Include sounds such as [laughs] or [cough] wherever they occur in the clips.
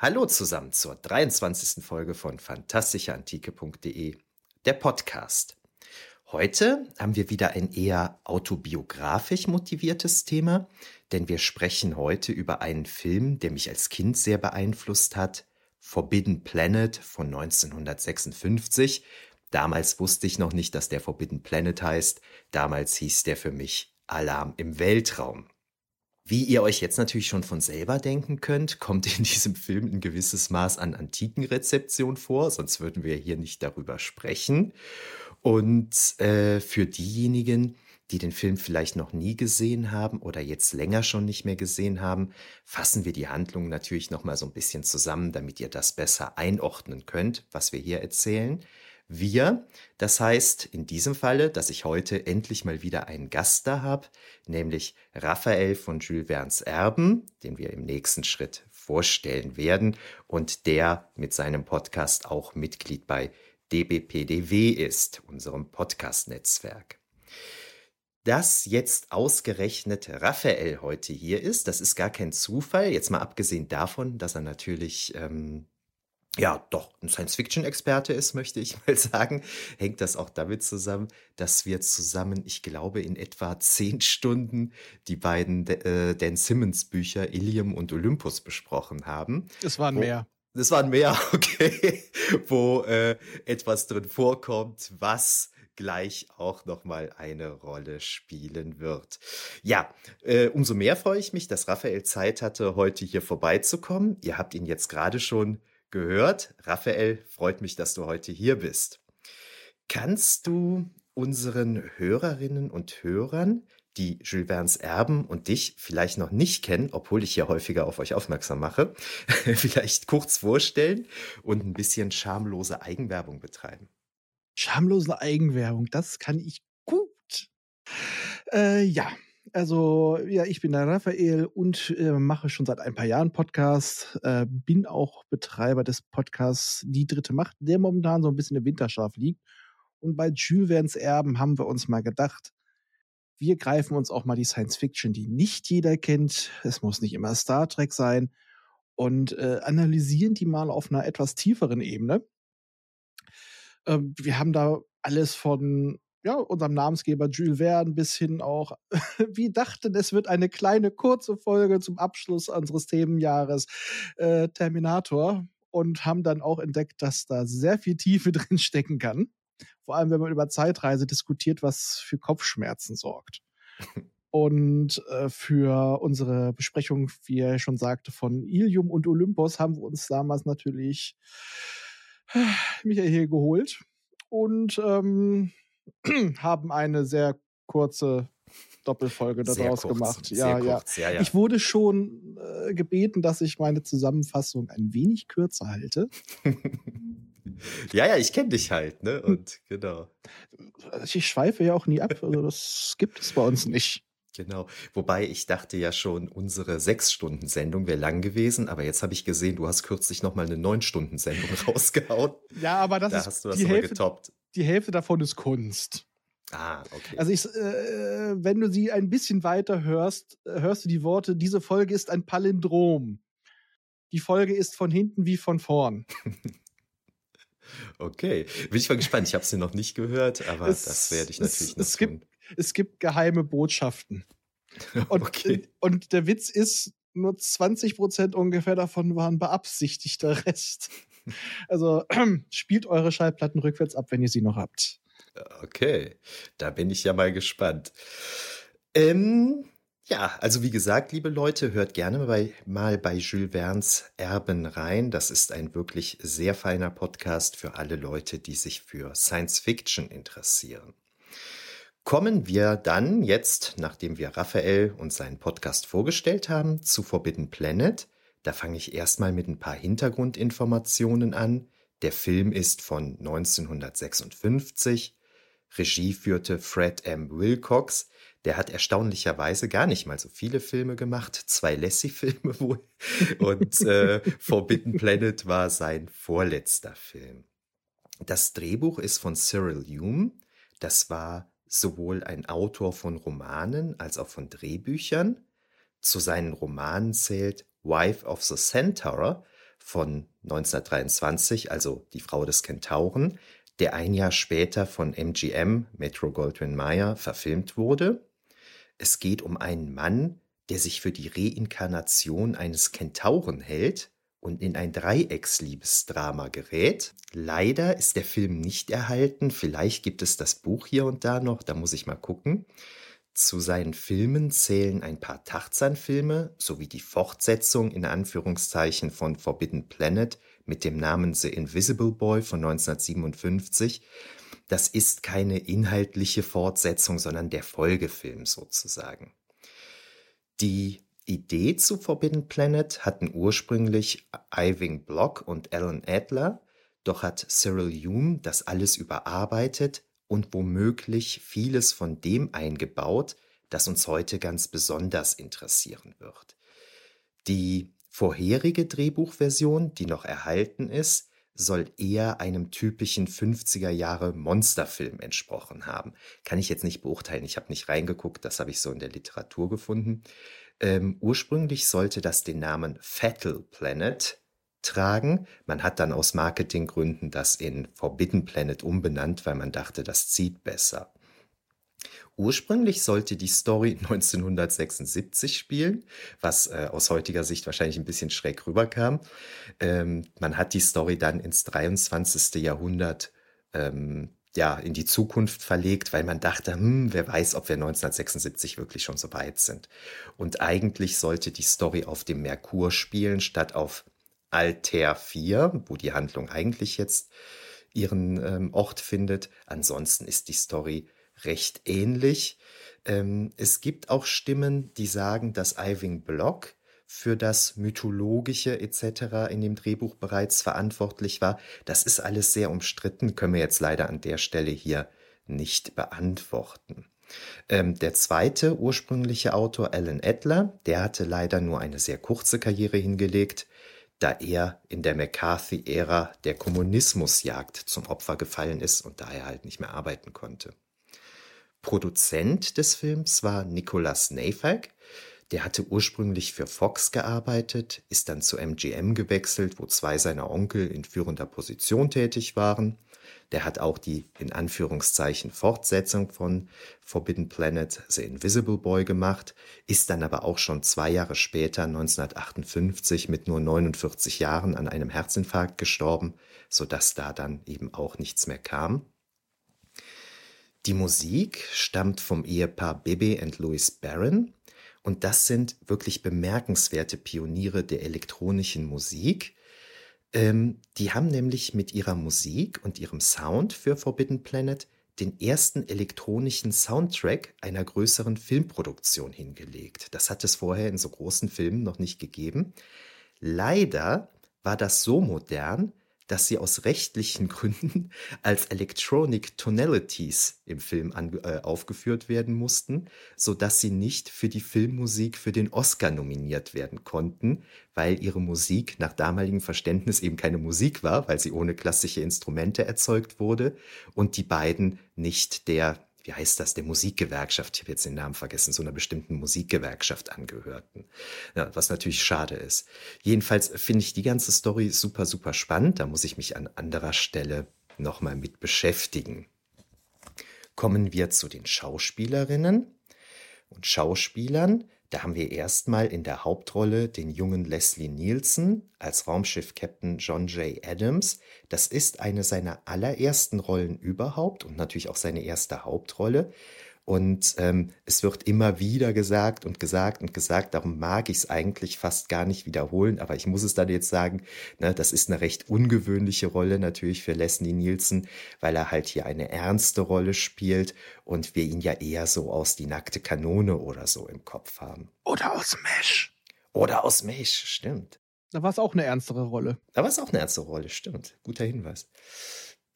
Hallo zusammen zur 23. Folge von fantastischeantike.de, der Podcast. Heute haben wir wieder ein eher autobiografisch motiviertes Thema, denn wir sprechen heute über einen Film, der mich als Kind sehr beeinflusst hat, Forbidden Planet von 1956. Damals wusste ich noch nicht, dass der Forbidden Planet heißt. Damals hieß der für mich Alarm im Weltraum. Wie ihr euch jetzt natürlich schon von selber denken könnt, kommt in diesem Film ein gewisses Maß an Antikenrezeption vor, sonst würden wir hier nicht darüber sprechen. Und äh, für diejenigen, die den Film vielleicht noch nie gesehen haben oder jetzt länger schon nicht mehr gesehen haben, fassen wir die Handlung natürlich noch mal so ein bisschen zusammen, damit ihr das besser einordnen könnt, was wir hier erzählen. Wir, das heißt in diesem Falle, dass ich heute endlich mal wieder einen Gast da habe, nämlich Raphael von Jules Verne's Erben, den wir im nächsten Schritt vorstellen werden und der mit seinem Podcast auch Mitglied bei DBPDW ist, unserem Podcast-Netzwerk. Dass jetzt ausgerechnet Raphael heute hier ist, das ist gar kein Zufall, jetzt mal abgesehen davon, dass er natürlich ähm, ja, doch ein Science-Fiction-Experte ist, möchte ich [laughs] mal sagen, hängt das auch damit zusammen, dass wir zusammen, ich glaube, in etwa zehn Stunden die beiden äh, Dan Simmons-Bücher Ilium und Olympus besprochen haben. Es waren mehr. Es waren mehr, [laughs] okay, wo äh, etwas drin vorkommt, was gleich auch noch mal eine Rolle spielen wird. Ja, äh, umso mehr freue ich mich, dass Raphael Zeit hatte, heute hier vorbeizukommen. Ihr habt ihn jetzt gerade schon gehört. Raphael, freut mich, dass du heute hier bist. Kannst du unseren Hörerinnen und Hörern, die Jules Verne's Erben und dich vielleicht noch nicht kennen, obwohl ich hier häufiger auf euch aufmerksam mache, [laughs] vielleicht kurz vorstellen und ein bisschen schamlose Eigenwerbung betreiben? Schamlose Eigenwerbung, das kann ich gut. Äh, ja, also, ja, ich bin der Raphael und äh, mache schon seit ein paar Jahren Podcasts, äh, bin auch Betreiber des Podcasts Die dritte Macht, der momentan so ein bisschen im Winterschlaf liegt. Und bei Jules Verne's Erben haben wir uns mal gedacht, wir greifen uns auch mal die Science Fiction, die nicht jeder kennt. Es muss nicht immer Star Trek sein. Und äh, analysieren die mal auf einer etwas tieferen Ebene. Ähm, wir haben da alles von ja, unserem Namensgeber Jules Verne bis hin auch, [laughs] wir dachten, es wird eine kleine kurze Folge zum Abschluss unseres Themenjahres äh, Terminator und haben dann auch entdeckt, dass da sehr viel Tiefe [laughs] drin stecken kann. Vor allem, wenn man über Zeitreise diskutiert, was für Kopfschmerzen sorgt. [laughs] Und äh, für unsere Besprechung, wie er schon sagte, von Ilium und Olympus haben wir uns damals natürlich äh, Michael hier geholt. Und ähm, [clears throat] haben eine sehr kurze Doppelfolge daraus gemacht. Ja, ja. Kurz, ja, ja. Ich wurde schon äh, gebeten, dass ich meine Zusammenfassung ein wenig kürzer halte. [laughs] ja, ja, ich kenne dich halt, ne? Und genau. Ich schweife ja auch nie ab, also das gibt es bei uns nicht. Genau. Wobei ich dachte ja schon, unsere sechs Stunden Sendung wäre lang gewesen, aber jetzt habe ich gesehen, du hast kürzlich noch mal eine neun Stunden Sendung [laughs] rausgehauen. Ja, aber das da ist hast du das die Hälfte, getoppt die Hälfte davon ist Kunst. Ah, okay. Also ich, äh, wenn du sie ein bisschen weiter hörst, hörst du die Worte, diese Folge ist ein Palindrom. Die Folge ist von hinten wie von vorn. [laughs] okay, bin ich mal gespannt. Ich habe sie noch nicht gehört, aber es, das werde ich natürlich es, noch es tun. Gibt, es gibt geheime Botschaften. [laughs] Und, okay. und der Witz ist, nur 20 Prozent ungefähr davon waren beabsichtigt, der Rest. Also [clears throat] spielt eure Schallplatten rückwärts ab, wenn ihr sie noch habt. Okay, da bin ich ja mal gespannt. Ähm, Ja, also wie gesagt, liebe Leute, hört gerne bei, mal bei Jules Verne's Erben rein. Das ist ein wirklich sehr feiner Podcast für alle Leute, die sich für Science Fiction interessieren. Kommen wir dann jetzt, nachdem wir Raphael und seinen Podcast vorgestellt haben, zu Forbidden Planet. Da fange ich erstmal mit ein paar Hintergrundinformationen an. Der Film ist von 1956. Regie führte Fred M. Wilcox. Der hat erstaunlicherweise gar nicht mal so viele Filme gemacht, zwei Lassie-Filme [laughs] wohl. Und äh, Forbidden Planet war sein vorletzter Film. Das Drehbuch ist von Cyril Hume. Das war sowohl ein Autor von Romanen als auch von Drehbüchern. Zu seinen Romanen zählt Wife of the Centaur von 1923, also die Frau des Kentauren, der ein Jahr später von MGM, Metro Goldwyn Mayer, verfilmt wurde. Es geht um einen Mann, der sich für die Reinkarnation eines Kentauren hält und in ein Dreiecksliebesdrama gerät. Leider ist der Film nicht erhalten. Vielleicht gibt es das Buch hier und da noch, da muss ich mal gucken. Zu seinen Filmen zählen ein paar Tarzan-Filme sowie die Fortsetzung in Anführungszeichen von Forbidden Planet mit dem Namen The Invisible Boy von 1957. Das ist keine inhaltliche Fortsetzung, sondern der Folgefilm sozusagen. Die Idee zu Forbidden Planet hatten ursprünglich Irving Block und Alan Adler, doch hat Cyril Hume das alles überarbeitet und womöglich vieles von dem eingebaut, das uns heute ganz besonders interessieren wird. Die vorherige Drehbuchversion, die noch erhalten ist, soll eher einem typischen 50er Jahre Monsterfilm entsprochen haben. Kann ich jetzt nicht beurteilen, ich habe nicht reingeguckt, das habe ich so in der Literatur gefunden. Ähm, ursprünglich sollte das den Namen Fatal Planet tragen. Man hat dann aus Marketinggründen das in Forbidden Planet umbenannt, weil man dachte, das zieht besser. Ursprünglich sollte die Story [laughs] 1976 spielen, was äh, aus heutiger Sicht wahrscheinlich ein bisschen schräg rüberkam. Ähm, man hat die Story dann ins 23. Jahrhundert ähm, ja, in die Zukunft verlegt, weil man dachte, hm, wer weiß, ob wir 1976 wirklich schon so weit sind. Und eigentlich sollte die Story auf dem Merkur spielen, statt auf Altair 4, wo die Handlung eigentlich jetzt ihren ähm, Ort findet. Ansonsten ist die Story recht ähnlich. Ähm, es gibt auch Stimmen, die sagen, dass Iving Block für das Mythologische etc. in dem Drehbuch bereits verantwortlich war. Das ist alles sehr umstritten, können wir jetzt leider an der Stelle hier nicht beantworten. Ähm, der zweite ursprüngliche Autor, Alan Adler, der hatte leider nur eine sehr kurze Karriere hingelegt, da er in der McCarthy-Ära der Kommunismusjagd zum Opfer gefallen ist und daher halt nicht mehr arbeiten konnte. Produzent des Films war Nicholas Neyfakh. Der hatte ursprünglich für Fox gearbeitet, ist dann zu MGM gewechselt, wo zwei seiner Onkel in führender Position tätig waren. Der hat auch die in Anführungszeichen Fortsetzung von Forbidden Planet The Invisible Boy gemacht, ist dann aber auch schon zwei Jahre später, 1958, mit nur 49 Jahren an einem Herzinfarkt gestorben, sodass da dann eben auch nichts mehr kam. Die Musik stammt vom Ehepaar Bibi und Louis Barron und das sind wirklich bemerkenswerte Pioniere der elektronischen Musik. Ähm, die haben nämlich mit ihrer Musik und ihrem Sound für Forbidden Planet den ersten elektronischen Soundtrack einer größeren Filmproduktion hingelegt. Das hat es vorher in so großen Filmen noch nicht gegeben. Leider war das so modern, dass sie aus rechtlichen [laughs] Gründen als Electronic Tonalities im Film an, äh, aufgeführt werden mussten, so dass sie nicht für die Filmmusik für den Oscar nominiert werden konnten, weil ihre Musik nach damaligem Verständnis eben keine Musik war, weil sie ohne klassische Instrumente erzeugt wurde und die beiden nicht der wie heißt das, der Musikgewerkschaft, ich habe jetzt den Namen vergessen, so einer bestimmten Musikgewerkschaft angehörten. Ja, was natürlich schade ist. Jedenfalls finde ich die ganze Story super, super spannend. Da muss ich mich an anderer Stelle nochmal mit beschäftigen. Kommen wir zu den Schauspielerinnen und Schauspielern. Da haben wir erstmal in der Hauptrolle den jungen Leslie Nielsen als Raumschiff-Captain John J. Adams. Das ist eine seiner allerersten Rollen überhaupt und natürlich auch seine erste Hauptrolle. Und ähm, es wird immer wieder gesagt und gesagt und gesagt. Darum mag ich es eigentlich fast gar nicht wiederholen. Aber ich muss es dann jetzt sagen, ne, das ist eine recht ungewöhnliche Rolle natürlich für Leslie Nielsen, weil er halt hier eine ernste Rolle spielt und wir ihn ja eher so aus die nackte Kanone oder so im Kopf haben. Oder aus Mesh. Oder aus Mesh, stimmt. Da war es auch eine ernstere Rolle. Da war es auch eine ernstere Rolle, stimmt. Guter Hinweis.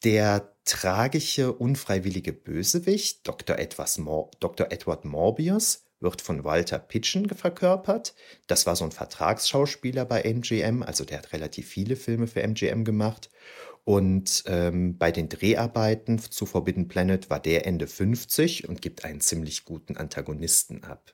Der tragische, unfreiwillige Bösewicht, Dr. Edward Morbius, wird von Walter Pitchen verkörpert. Das war so ein Vertragsschauspieler bei MGM, also der hat relativ viele Filme für MGM gemacht. Und ähm, bei den Dreharbeiten zu Forbidden Planet war der Ende 50 und gibt einen ziemlich guten Antagonisten ab.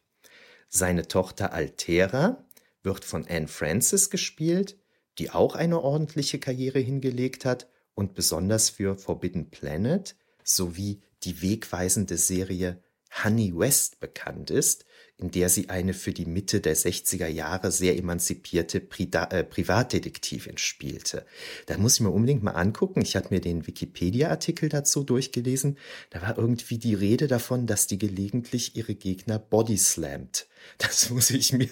Seine Tochter Altera wird von Anne Francis gespielt, die auch eine ordentliche Karriere hingelegt hat und besonders für Forbidden Planet sowie die wegweisende Serie Honey West bekannt ist, in der sie eine für die Mitte der 60er Jahre sehr emanzipierte Prida äh, Privatdetektivin spielte. Da muss ich mir unbedingt mal angucken. Ich hatte mir den Wikipedia-Artikel dazu durchgelesen. Da war irgendwie die Rede davon, dass die gelegentlich ihre Gegner bodyslammt. [laughs] Das muss ich mir,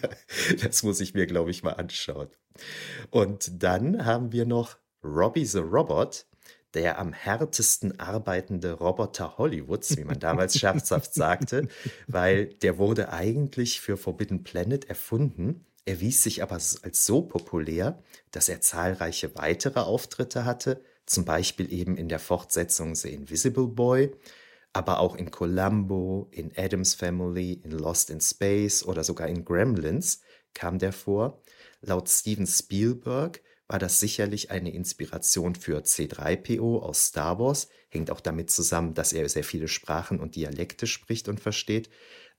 das muss ich mir, glaube ich, mal anschauen. Und dann haben wir noch Robbie the Robot, der am härtesten arbeitende Roboter Hollywoods, wie man damals [laughs] scherzhaft sagte, weil der wurde eigentlich für Forbidden Planet erfunden, erwies sich aber als so populär, dass er zahlreiche weitere Auftritte hatte, zum Beispiel eben in der Fortsetzung The Invisible Boy, aber auch in Columbo, in Adams Family, in Lost in Space oder sogar in Gremlins kam der vor. Laut Steven Spielberg war das sicherlich eine Inspiration für C3PO aus Star Wars, hängt auch damit zusammen, dass er sehr viele Sprachen und Dialekte spricht und versteht.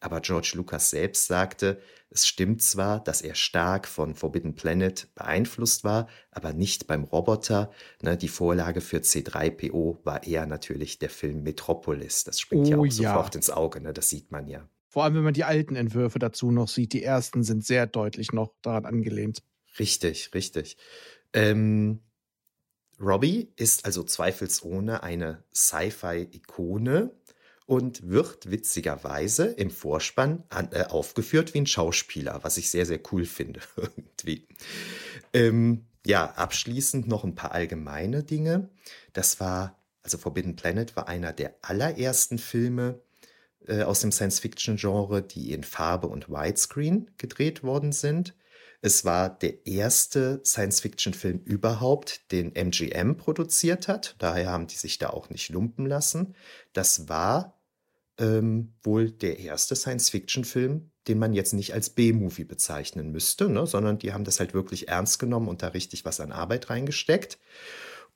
Aber George Lucas selbst sagte, es stimmt zwar, dass er stark von Forbidden Planet beeinflusst war, aber nicht beim Roboter. Ne, die Vorlage für C3PO war eher natürlich der Film Metropolis. Das springt oh, ja auch ja. sofort ins Auge, ne, das sieht man ja. Vor allem, wenn man die alten Entwürfe dazu noch sieht. Die ersten sind sehr deutlich noch daran angelehnt. Richtig, richtig. Ähm, Robbie ist also zweifelsohne eine Sci-Fi-Ikone und wird witzigerweise im Vorspann an, äh, aufgeführt wie ein Schauspieler, was ich sehr, sehr cool finde [laughs] irgendwie. Ähm, ja, abschließend noch ein paar allgemeine Dinge. Das war, also Forbidden Planet war einer der allerersten Filme äh, aus dem Science-Fiction-Genre, die in Farbe und Widescreen gedreht worden sind. Es war der erste Science-Fiction-Film überhaupt, den MGM produziert hat. Daher haben die sich da auch nicht lumpen lassen. Das war ähm, wohl der erste Science-Fiction-Film, den man jetzt nicht als B-Movie bezeichnen müsste, ne? sondern die haben das halt wirklich ernst genommen und da richtig was an Arbeit reingesteckt.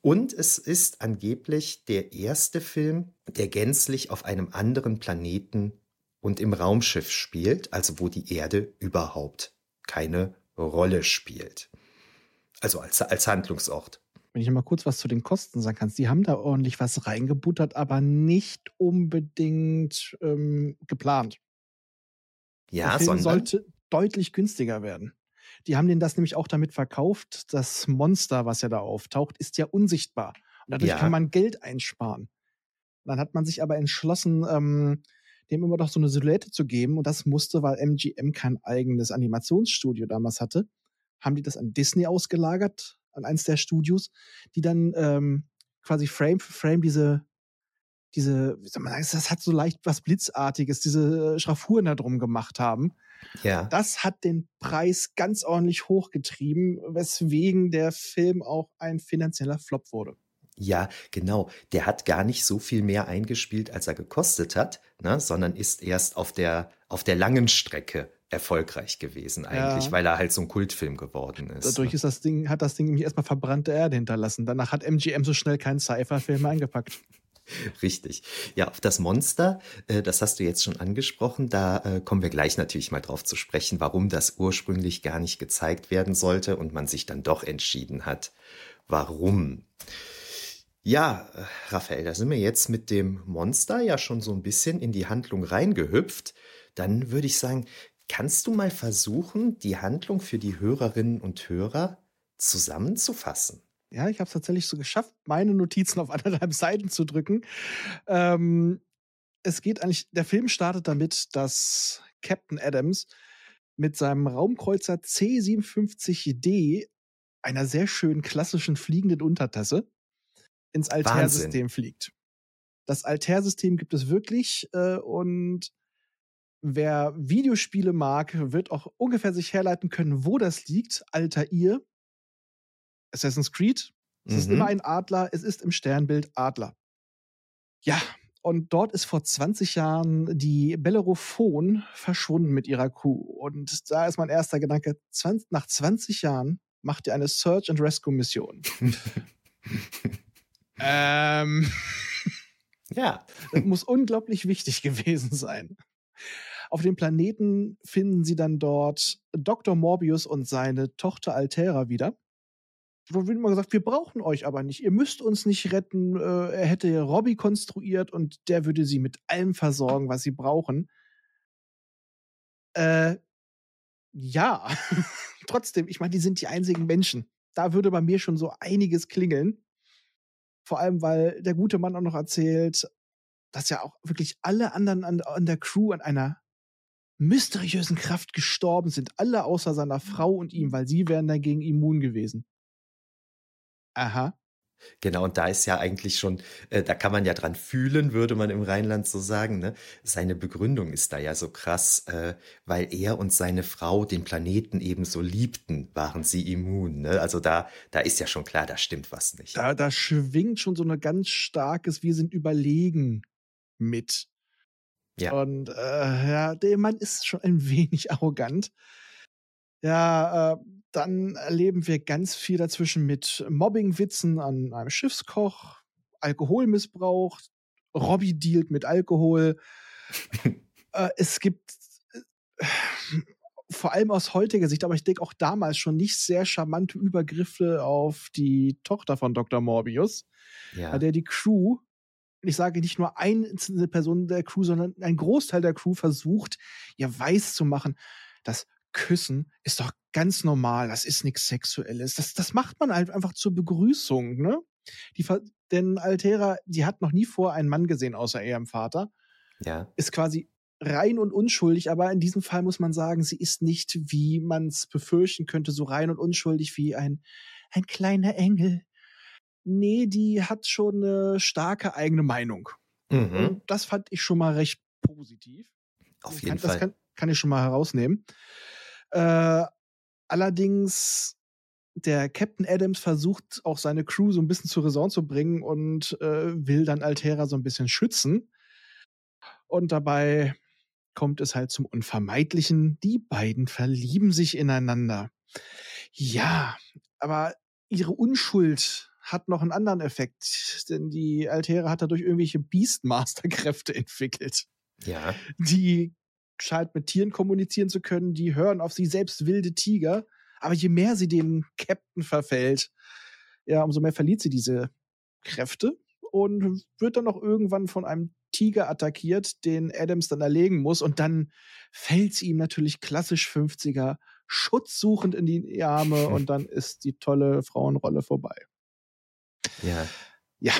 Und es ist angeblich der erste Film, der gänzlich auf einem anderen Planeten und im Raumschiff spielt, also wo die Erde überhaupt keine Rolle spielt. Also als, als Handlungsort. Wenn ich mal kurz was zu den Kosten sagen kannst, die haben da ordentlich was reingebuttert, aber nicht unbedingt ähm, geplant. Ja, Der Film sondern sollte deutlich günstiger werden. Die haben den das nämlich auch damit verkauft. Das Monster, was ja da auftaucht, ist ja unsichtbar. Und dadurch ja. kann man Geld einsparen. Dann hat man sich aber entschlossen, ähm, dem immer doch so eine Silhouette zu geben. Und das musste, weil MGM kein eigenes Animationsstudio damals hatte, haben die das an Disney ausgelagert, an eins der Studios, die dann ähm, quasi Frame für Frame diese, diese, wie soll man sagen, das hat so leicht was Blitzartiges, diese Schraffuren da drum gemacht haben. Ja. Das hat den Preis ganz ordentlich hochgetrieben, weswegen der Film auch ein finanzieller Flop wurde. Ja, genau. Der hat gar nicht so viel mehr eingespielt, als er gekostet hat, ne, sondern ist erst auf der, auf der langen Strecke erfolgreich gewesen eigentlich, ja. weil er halt so ein Kultfilm geworden ist. Dadurch ne? ist das Ding, hat das Ding nämlich erstmal verbrannte Erde hinterlassen. Danach hat MGM so schnell keinen Cypher-Film eingepackt. [laughs] Richtig. Ja, auf das Monster, äh, das hast du jetzt schon angesprochen. Da äh, kommen wir gleich natürlich mal drauf zu sprechen, warum das ursprünglich gar nicht gezeigt werden sollte und man sich dann doch entschieden hat. Warum? Ja, Raphael, da sind wir jetzt mit dem Monster ja schon so ein bisschen in die Handlung reingehüpft. Dann würde ich sagen, kannst du mal versuchen, die Handlung für die Hörerinnen und Hörer zusammenzufassen? Ja, ich habe es tatsächlich so geschafft, meine Notizen auf [laughs] anderthalb Seiten zu drücken. Ähm, es geht eigentlich, der Film startet damit, dass Captain Adams mit seinem Raumkreuzer C57D, einer sehr schönen klassischen fliegenden Untertasse, ins Altärsystem fliegt. Das Altärsystem gibt es wirklich äh, und wer Videospiele mag, wird auch ungefähr sich herleiten können, wo das liegt. Altair, Assassin's Creed. Es mhm. ist immer ein Adler, es ist im Sternbild Adler. Ja, und dort ist vor 20 Jahren die Bellerophon verschwunden mit ihrer Crew. Und da ist mein erster Gedanke, 20, nach 20 Jahren macht ihr eine Search and Rescue Mission. [laughs] ähm, [laughs] ja. Das muss unglaublich wichtig [laughs] gewesen sein. Auf dem Planeten finden sie dann dort Dr. Morbius und seine Tochter Altera wieder. Da wird immer gesagt, wir brauchen euch aber nicht. Ihr müsst uns nicht retten. Äh, er hätte Robbie konstruiert und der würde sie mit allem versorgen, was sie brauchen. Äh, ja. [laughs] Trotzdem, ich meine, die sind die einzigen Menschen. Da würde bei mir schon so einiges klingeln. Vor allem, weil der gute Mann auch noch erzählt, dass ja auch wirklich alle anderen an, an der Crew an einer mysteriösen Kraft gestorben sind. Alle außer seiner Frau und ihm, weil sie wären dagegen immun gewesen. Aha. Genau, und da ist ja eigentlich schon, äh, da kann man ja dran fühlen, würde man im Rheinland so sagen. Ne? Seine Begründung ist da ja so krass, äh, weil er und seine Frau den Planeten eben so liebten, waren sie immun. Ne? Also da, da ist ja schon klar, da stimmt was nicht. Da, da schwingt schon so eine ganz starkes, wir sind überlegen mit. Ja. Und äh, ja, der Mann ist schon ein wenig [laughs] arrogant. Ja, äh, dann erleben wir ganz viel dazwischen mit Mobbingwitzen an einem Schiffskoch, Alkoholmissbrauch, Robbie dealt mit Alkohol. [laughs] äh, es gibt äh, vor allem aus heutiger Sicht, aber ich denke auch damals schon nicht sehr charmante Übergriffe auf die Tochter von Dr. Morbius, ja. der die Crew ich sage nicht nur einzelne Personen der Crew, sondern ein Großteil der Crew versucht, ihr weiß zu machen, dass Küssen ist doch ganz normal, das ist nichts Sexuelles. Das, das macht man halt einfach zur Begrüßung, ne? Die, denn Altera, die hat noch nie vor einen Mann gesehen, außer ihrem Vater. Ja. Ist quasi rein und unschuldig, aber in diesem Fall muss man sagen, sie ist nicht, wie man es befürchten könnte, so rein und unschuldig wie ein, ein kleiner Engel. Nee, die hat schon eine starke eigene Meinung. Mhm. Und das fand ich schon mal recht positiv. Auf jeden kann, Fall. Das kann, kann ich schon mal herausnehmen. Äh, allerdings, der Captain Adams versucht auch seine Crew so ein bisschen zur Raison zu bringen und äh, will dann Altera so ein bisschen schützen. Und dabei kommt es halt zum Unvermeidlichen. Die beiden verlieben sich ineinander. Ja, aber ihre Unschuld hat noch einen anderen Effekt, denn die Altera hat dadurch irgendwelche Beastmaster-Kräfte [laughs] entwickelt. Ja. Die scheint mit Tieren kommunizieren zu können, die hören auf sie selbst wilde Tiger. Aber je mehr sie dem Captain verfällt, ja, umso mehr verliert sie diese Kräfte und wird dann noch irgendwann von einem Tiger attackiert, den Adams dann erlegen muss. Und dann fällt sie ihm natürlich klassisch 50er schutzsuchend in die Arme [laughs] und dann ist die tolle Frauenrolle vorbei. Ja. Ja.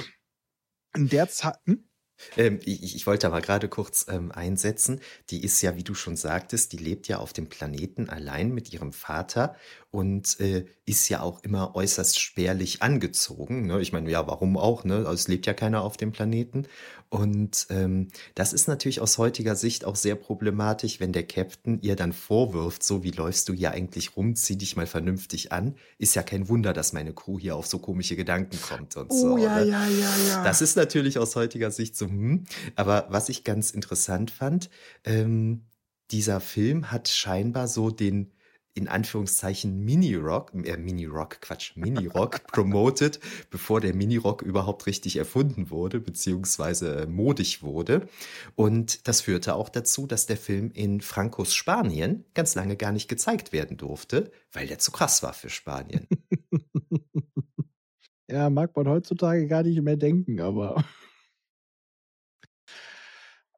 In der Zeit. Hm? Ähm, ich, ich wollte aber gerade kurz ähm, einsetzen. Die ist ja, wie du schon sagtest, die lebt ja auf dem Planeten allein mit ihrem Vater und äh, ist ja auch immer äußerst spärlich angezogen. Ne? Ich meine, ja, warum auch? Ne? Also es lebt ja keiner auf dem Planeten. Und ähm, das ist natürlich aus heutiger Sicht auch sehr problematisch, wenn der Captain ihr dann vorwirft, so wie läufst du hier eigentlich rum, zieh dich mal vernünftig an. Ist ja kein Wunder, dass meine Crew hier auf so komische Gedanken kommt und oh, so. Ja, ja, ja, ja. Das ist natürlich aus heutiger Sicht so, hm. Aber was ich ganz interessant fand, ähm, dieser Film hat scheinbar so den in Anführungszeichen Mini-Rock, äh, Mini-Rock, Quatsch, Mini-Rock [laughs] promoted, bevor der Mini-Rock überhaupt richtig erfunden wurde, beziehungsweise äh, modig wurde. Und das führte auch dazu, dass der Film in Frankos Spanien ganz lange gar nicht gezeigt werden durfte, weil der zu krass war für Spanien. [laughs] ja, mag man heutzutage gar nicht mehr denken, aber. [laughs]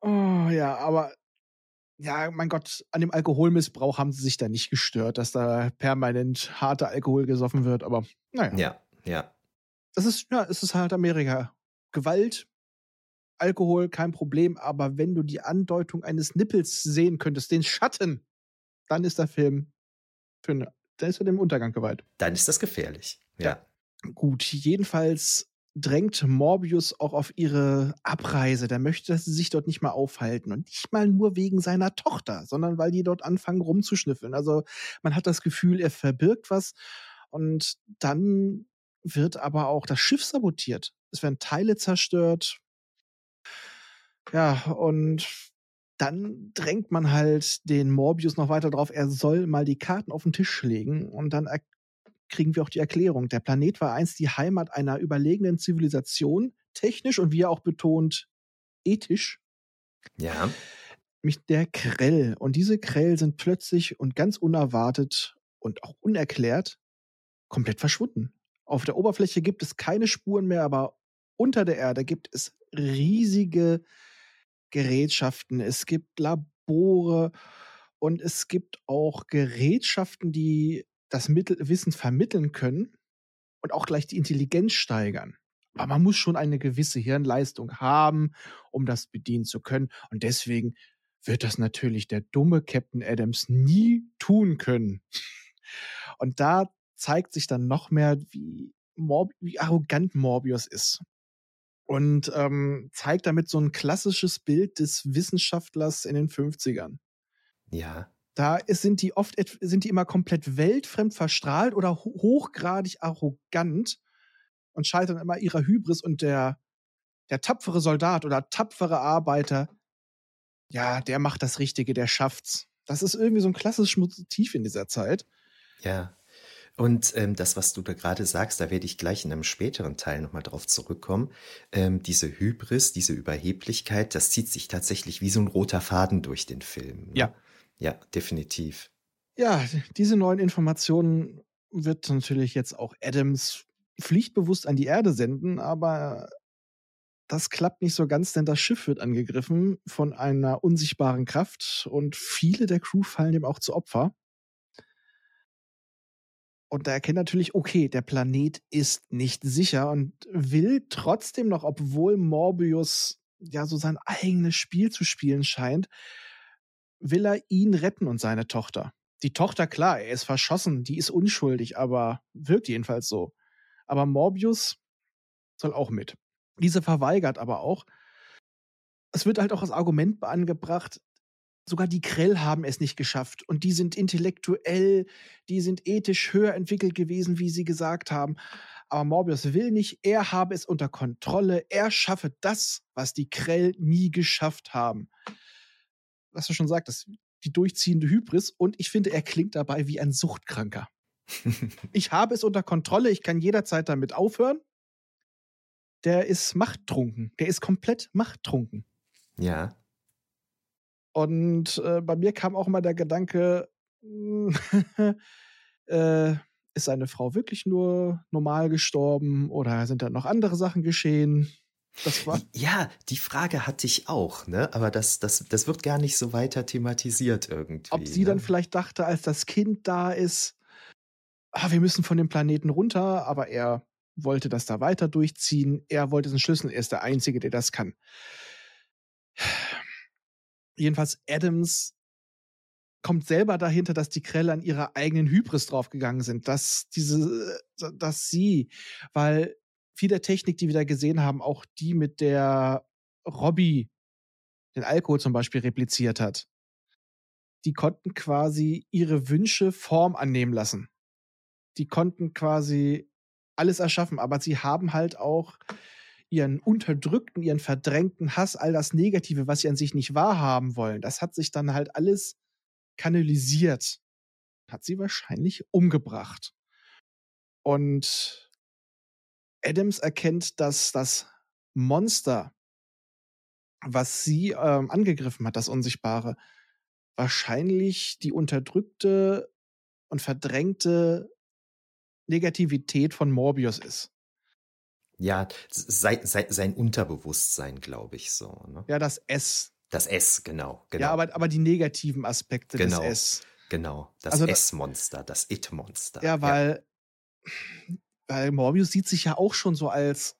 Oh, ja, aber ja, mein Gott, an dem Alkoholmissbrauch haben sie sich da nicht gestört, dass da permanent harter Alkohol gesoffen wird, aber naja. Ja, ja. Das ist, ja, es ist halt Amerika. Gewalt, Alkohol, kein Problem, aber wenn du die Andeutung eines Nippels sehen könntest, den Schatten, dann ist der Film für ne, dann ist er dem Untergang geweiht. Dann ist das gefährlich. Ja. ja. Gut, jedenfalls drängt Morbius auch auf ihre Abreise. Der möchte, dass sie sich dort nicht mal aufhalten. Und nicht mal nur wegen seiner Tochter, sondern weil die dort anfangen rumzuschnüffeln. Also man hat das Gefühl, er verbirgt was. Und dann wird aber auch das Schiff sabotiert. Es werden Teile zerstört. Ja, und dann drängt man halt den Morbius noch weiter drauf, er soll mal die Karten auf den Tisch legen und dann kriegen wir auch die Erklärung. Der Planet war einst die Heimat einer überlegenen Zivilisation, technisch und wie er auch betont, ethisch. Ja. Mit der Krell. Und diese Krell sind plötzlich und ganz unerwartet und auch unerklärt komplett verschwunden. Auf der Oberfläche gibt es keine Spuren mehr, aber unter der Erde gibt es riesige Gerätschaften. Es gibt Labore und es gibt auch Gerätschaften, die das Mittel Wissen vermitteln können und auch gleich die Intelligenz steigern. Aber man muss schon eine gewisse Hirnleistung haben, um das bedienen zu können. Und deswegen wird das natürlich der dumme Captain Adams nie tun können. Und da zeigt sich dann noch mehr, wie, Morb wie arrogant Morbius ist. Und ähm, zeigt damit so ein klassisches Bild des Wissenschaftlers in den 50ern. Ja. Da ist, sind die oft sind die immer komplett weltfremd verstrahlt oder hochgradig arrogant und scheitern immer ihrer Hybris und der, der tapfere Soldat oder tapfere Arbeiter, ja, der macht das Richtige, der schafft's. Das ist irgendwie so ein klassisches Motiv in dieser Zeit. Ja. Und ähm, das, was du da gerade sagst, da werde ich gleich in einem späteren Teil nochmal drauf zurückkommen. Ähm, diese Hybris, diese Überheblichkeit, das zieht sich tatsächlich wie so ein roter Faden durch den Film. Ne? Ja. Ja, definitiv. Ja, diese neuen Informationen wird natürlich jetzt auch Adams pflichtbewusst an die Erde senden, aber das klappt nicht so ganz, denn das Schiff wird angegriffen von einer unsichtbaren Kraft und viele der Crew fallen dem auch zu Opfer. Und da erkennt natürlich, okay, der Planet ist nicht sicher und will trotzdem noch, obwohl Morbius ja so sein eigenes Spiel zu spielen scheint, will er ihn retten und seine Tochter. Die Tochter, klar, er ist verschossen, die ist unschuldig, aber wirkt jedenfalls so. Aber Morbius soll auch mit. Diese verweigert aber auch. Es wird halt auch als Argument angebracht, sogar die Krell haben es nicht geschafft und die sind intellektuell, die sind ethisch höher entwickelt gewesen, wie sie gesagt haben. Aber Morbius will nicht, er habe es unter Kontrolle, er schaffe das, was die Krell nie geschafft haben was du schon sagtest, die durchziehende Hybris und ich finde, er klingt dabei wie ein Suchtkranker. [laughs] ich habe es unter Kontrolle, ich kann jederzeit damit aufhören. Der ist machttrunken, der ist komplett machttrunken. Ja. Und äh, bei mir kam auch mal der Gedanke, [laughs] äh, ist seine Frau wirklich nur normal gestorben oder sind da noch andere Sachen geschehen? Das war ja, die Frage hatte ich auch, ne? Aber das, das, das wird gar nicht so weiter thematisiert irgendwie. Ob sie ne? dann vielleicht dachte, als das Kind da ist, ah, wir müssen von dem Planeten runter, aber er wollte das da weiter durchziehen. Er wollte es entschlüsseln. Er ist der Einzige, der das kann. Jedenfalls Adams kommt selber dahinter, dass die Krelle an ihrer eigenen Hybris draufgegangen sind, dass diese, dass sie, weil viel der Technik, die wir da gesehen haben, auch die, mit der Robbie den Alkohol zum Beispiel repliziert hat, die konnten quasi ihre Wünsche Form annehmen lassen. Die konnten quasi alles erschaffen, aber sie haben halt auch ihren unterdrückten, ihren verdrängten Hass, all das Negative, was sie an sich nicht wahrhaben wollen, das hat sich dann halt alles kanalisiert. Hat sie wahrscheinlich umgebracht. Und Adams erkennt, dass das Monster, was sie ähm, angegriffen hat, das Unsichtbare, wahrscheinlich die unterdrückte und verdrängte Negativität von Morbius ist. Ja, sein, sein, sein Unterbewusstsein, glaube ich so. Ne? Ja, das S. Das S, genau. genau. Ja, aber, aber die negativen Aspekte genau, des S. Genau, das also, S-Monster, das It-Monster. Ja, weil ja weil Morbius sieht sich ja auch schon so als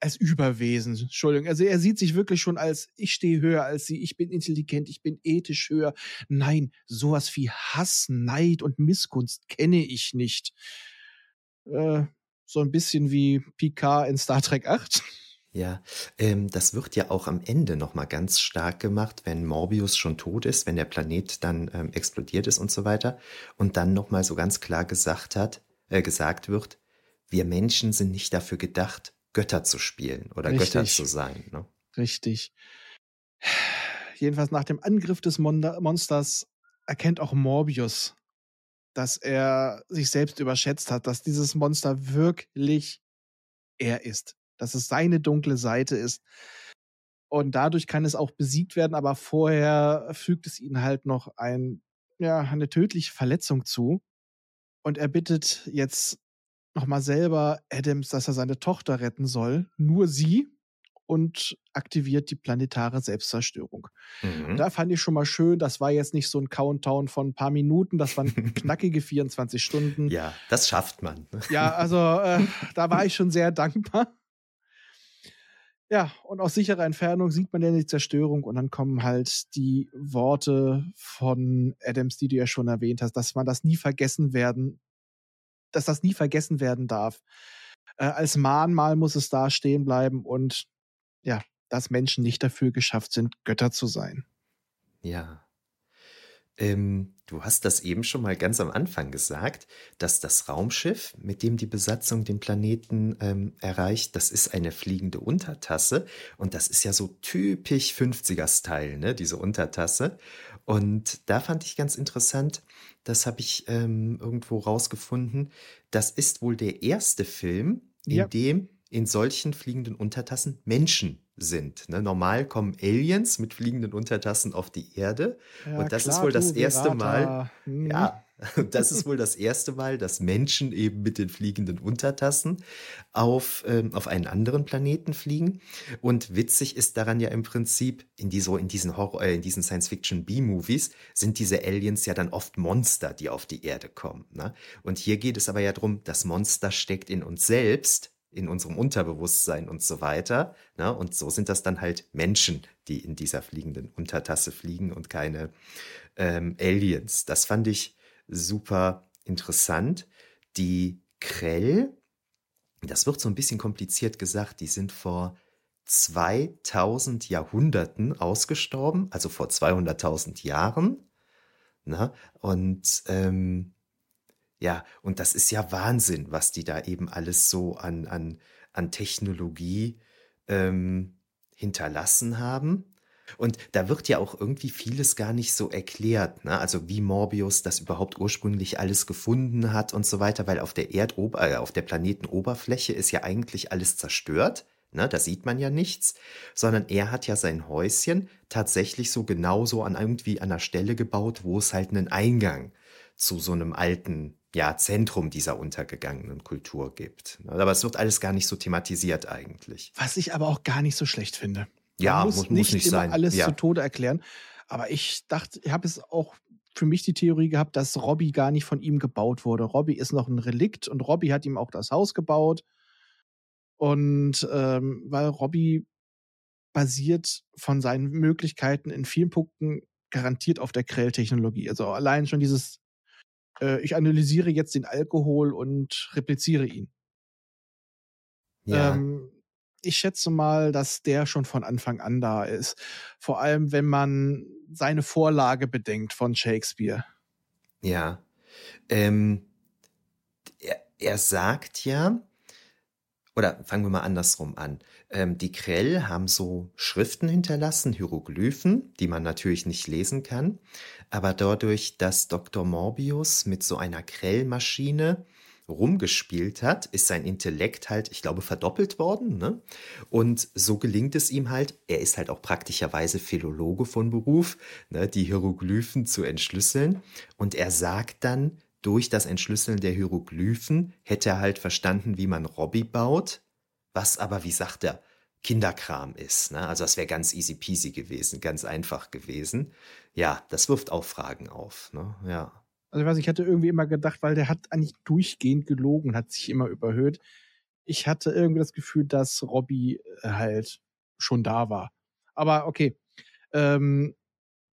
als Überwesen, Entschuldigung. Also er sieht sich wirklich schon als, ich stehe höher als sie, ich bin intelligent, ich bin ethisch höher. Nein, sowas wie Hass, Neid und Missgunst kenne ich nicht. Äh, so ein bisschen wie Picard in Star Trek 8. Ja, ähm, das wird ja auch am Ende nochmal ganz stark gemacht, wenn Morbius schon tot ist, wenn der Planet dann ähm, explodiert ist und so weiter. Und dann nochmal so ganz klar gesagt hat, äh, gesagt wird, wir Menschen sind nicht dafür gedacht, Götter zu spielen oder Richtig. Götter zu sein. Ne? Richtig. Jedenfalls nach dem Angriff des Mon Monsters erkennt auch Morbius, dass er sich selbst überschätzt hat, dass dieses Monster wirklich er ist, dass es seine dunkle Seite ist. Und dadurch kann es auch besiegt werden, aber vorher fügt es ihnen halt noch ein, ja, eine tödliche Verletzung zu. Und er bittet jetzt nochmal selber Adams, dass er seine Tochter retten soll, nur sie und aktiviert die planetare Selbstzerstörung. Mhm. Da fand ich schon mal schön, das war jetzt nicht so ein Countdown von ein paar Minuten, das waren [laughs] knackige 24 Stunden. Ja, das schafft man. ja, also äh, da war ich schon sehr dankbar. Ja, und aus sicherer Entfernung sieht man ja die Zerstörung und dann kommen halt die Worte von Adams, die du ja schon erwähnt hast, dass man das nie vergessen werden dass das nie vergessen werden darf. Äh, als Mahnmal muss es da stehen bleiben und ja, dass Menschen nicht dafür geschafft sind, Götter zu sein. Ja. Ähm, du hast das eben schon mal ganz am Anfang gesagt, dass das Raumschiff, mit dem die Besatzung den Planeten ähm, erreicht, das ist eine fliegende Untertasse. Und das ist ja so typisch 50er-Style, ne, diese Untertasse. Und da fand ich ganz interessant, das habe ich ähm, irgendwo rausgefunden, das ist wohl der erste Film, in ja. dem in solchen fliegenden Untertassen Menschen sind. Ne? Normal kommen Aliens mit fliegenden Untertassen auf die Erde. Ja, und das klar, ist wohl das erste Mal. Hm. Ja, [laughs] das ist wohl das erste Mal, dass Menschen eben mit den fliegenden Untertassen auf, ähm, auf einen anderen Planeten fliegen. Und witzig ist daran ja im Prinzip, in, die, so in diesen, Horror, äh, in diesen Science-Fiction-B-Movies sind diese Aliens ja dann oft Monster, die auf die Erde kommen. Ne? Und hier geht es aber ja darum, das Monster steckt in uns selbst in unserem Unterbewusstsein und so weiter. Ne? Und so sind das dann halt Menschen, die in dieser fliegenden Untertasse fliegen und keine ähm, Aliens. Das fand ich super interessant. Die Krell, das wird so ein bisschen kompliziert gesagt, die sind vor 2000 Jahrhunderten ausgestorben, also vor 200.000 Jahren. Ne? Und ähm, ja, und das ist ja Wahnsinn, was die da eben alles so an, an, an Technologie ähm, hinterlassen haben. Und da wird ja auch irgendwie vieles gar nicht so erklärt, ne? also wie Morbius das überhaupt ursprünglich alles gefunden hat und so weiter, weil auf der Erdober äh, auf der Planetenoberfläche ist ja eigentlich alles zerstört. Ne, da sieht man ja nichts, sondern er hat ja sein Häuschen tatsächlich so genauso an irgendwie an einer Stelle gebaut, wo es halt einen Eingang zu so einem alten ja, Zentrum dieser untergegangenen Kultur gibt. Aber es wird alles gar nicht so thematisiert eigentlich. Was ich aber auch gar nicht so schlecht finde. Man ja, muss, muss nicht, nicht immer sein. alles ja. zu Tode erklären. Aber ich dachte, ich habe es auch für mich die Theorie gehabt, dass Robbie gar nicht von ihm gebaut wurde. Robbie ist noch ein Relikt und Robbie hat ihm auch das Haus gebaut. Und ähm, weil Robbie basiert von seinen Möglichkeiten in vielen Punkten garantiert auf der Krell-Technologie. Also allein schon dieses äh, ich analysiere jetzt den Alkohol und repliziere ihn. Ja. Ähm, ich schätze mal, dass der schon von Anfang an da ist. Vor allem, wenn man seine Vorlage bedenkt von Shakespeare. Ja. Ähm, er, er sagt ja, oder fangen wir mal andersrum an. Ähm, die Krell haben so Schriften hinterlassen, Hieroglyphen, die man natürlich nicht lesen kann. Aber dadurch, dass Dr. Morbius mit so einer Krellmaschine rumgespielt hat, ist sein Intellekt halt, ich glaube, verdoppelt worden. Ne? Und so gelingt es ihm halt, er ist halt auch praktischerweise Philologe von Beruf, ne, die Hieroglyphen zu entschlüsseln. Und er sagt dann, durch das Entschlüsseln der Hieroglyphen hätte er halt verstanden, wie man Robby baut, was aber, wie sagt er, Kinderkram ist. Ne? Also das wäre ganz easy peasy gewesen, ganz einfach gewesen. Ja, das wirft auch Fragen auf. Ne? Ja. Also ich weiß, ich hatte irgendwie immer gedacht, weil der hat eigentlich durchgehend gelogen, hat sich immer überhöht. ich hatte irgendwie das Gefühl, dass Robbie äh, halt schon da war. Aber okay, ähm,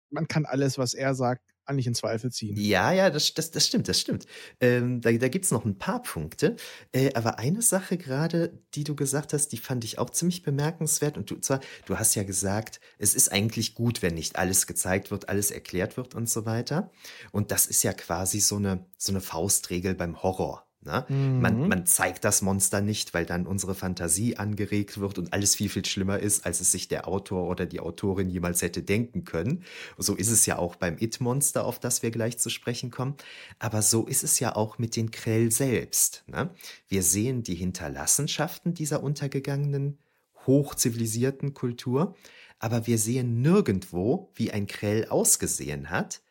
man kann alles, was er sagt, eigentlich in Zweifel ziehen. Ja, ja, das, das, das stimmt, das stimmt. Ähm, da da gibt es noch ein paar Punkte. Äh, aber eine Sache gerade, die du gesagt hast, die fand ich auch ziemlich bemerkenswert. Und du, zwar, du hast ja gesagt, es ist eigentlich gut, wenn nicht alles gezeigt wird, alles erklärt wird und so weiter. Und das ist ja quasi so eine, so eine Faustregel beim Horror. Ne? Mhm. Man, man zeigt das Monster nicht, weil dann unsere Fantasie angeregt wird und alles viel, viel schlimmer ist, als es sich der Autor oder die Autorin jemals hätte denken können. So ist es ja auch beim It-Monster, auf das wir gleich zu sprechen kommen. Aber so ist es ja auch mit den Krell selbst. Ne? Wir sehen die Hinterlassenschaften dieser untergegangenen, hochzivilisierten Kultur, aber wir sehen nirgendwo, wie ein Krell ausgesehen hat.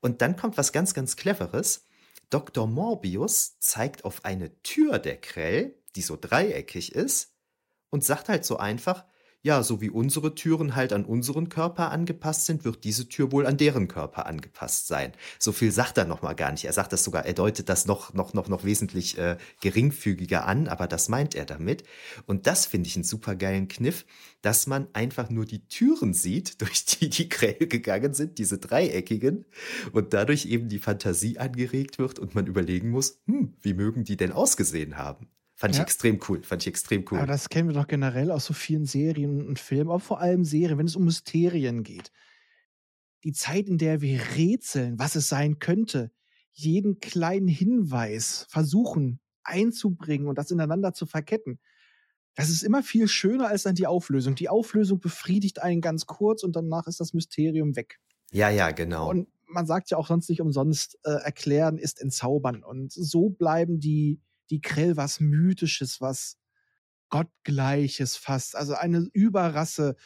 Und dann kommt was ganz, ganz Cleveres Dr. Morbius zeigt auf eine Tür der Krell, die so dreieckig ist, und sagt halt so einfach, ja, so wie unsere Türen halt an unseren Körper angepasst sind, wird diese Tür wohl an deren Körper angepasst sein. So viel sagt er noch mal gar nicht. Er sagt das sogar, er deutet das noch noch noch noch wesentlich äh, geringfügiger an, aber das meint er damit. Und das finde ich einen super geilen Kniff, dass man einfach nur die Türen sieht, [laughs] durch die die Krähe gegangen sind, diese dreieckigen, und dadurch eben die Fantasie angeregt wird und man überlegen muss, hm, wie mögen die denn ausgesehen haben? Fand ja. ich extrem cool. Fand ich extrem cool. Aber das kennen wir doch generell aus so vielen Serien und Filmen, aber vor allem Serien, wenn es um Mysterien geht. Die Zeit, in der wir rätseln, was es sein könnte, jeden kleinen Hinweis versuchen einzubringen und das ineinander zu verketten. Das ist immer viel schöner als dann die Auflösung. Die Auflösung befriedigt einen ganz kurz und danach ist das Mysterium weg. Ja, ja, genau. Und man sagt ja auch sonst nicht umsonst, äh, erklären ist entzaubern. Und so bleiben die, die Krell was Mythisches, was Gottgleiches fast, also eine Überrasse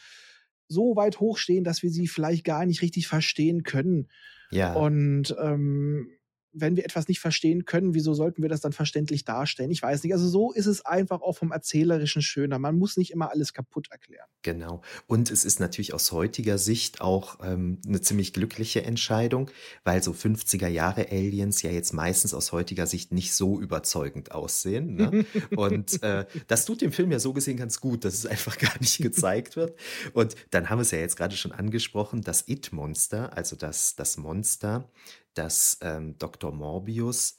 so weit hochstehen, dass wir sie vielleicht gar nicht richtig verstehen können. Ja. Und ähm, wenn wir etwas nicht verstehen können, wieso sollten wir das dann verständlich darstellen? Ich weiß nicht. Also so ist es einfach auch vom Erzählerischen schöner. Man muss nicht immer alles kaputt erklären. Genau. Und es ist natürlich aus heutiger Sicht auch ähm, eine ziemlich glückliche Entscheidung, weil so 50er Jahre Aliens ja jetzt meistens aus heutiger Sicht nicht so überzeugend aussehen. Ne? [laughs] Und äh, das tut dem Film ja so gesehen ganz gut, dass es einfach gar nicht gezeigt wird. Und dann haben wir es ja jetzt gerade schon angesprochen, das It-Monster, also das, das Monster, dass ähm, Dr. Morbius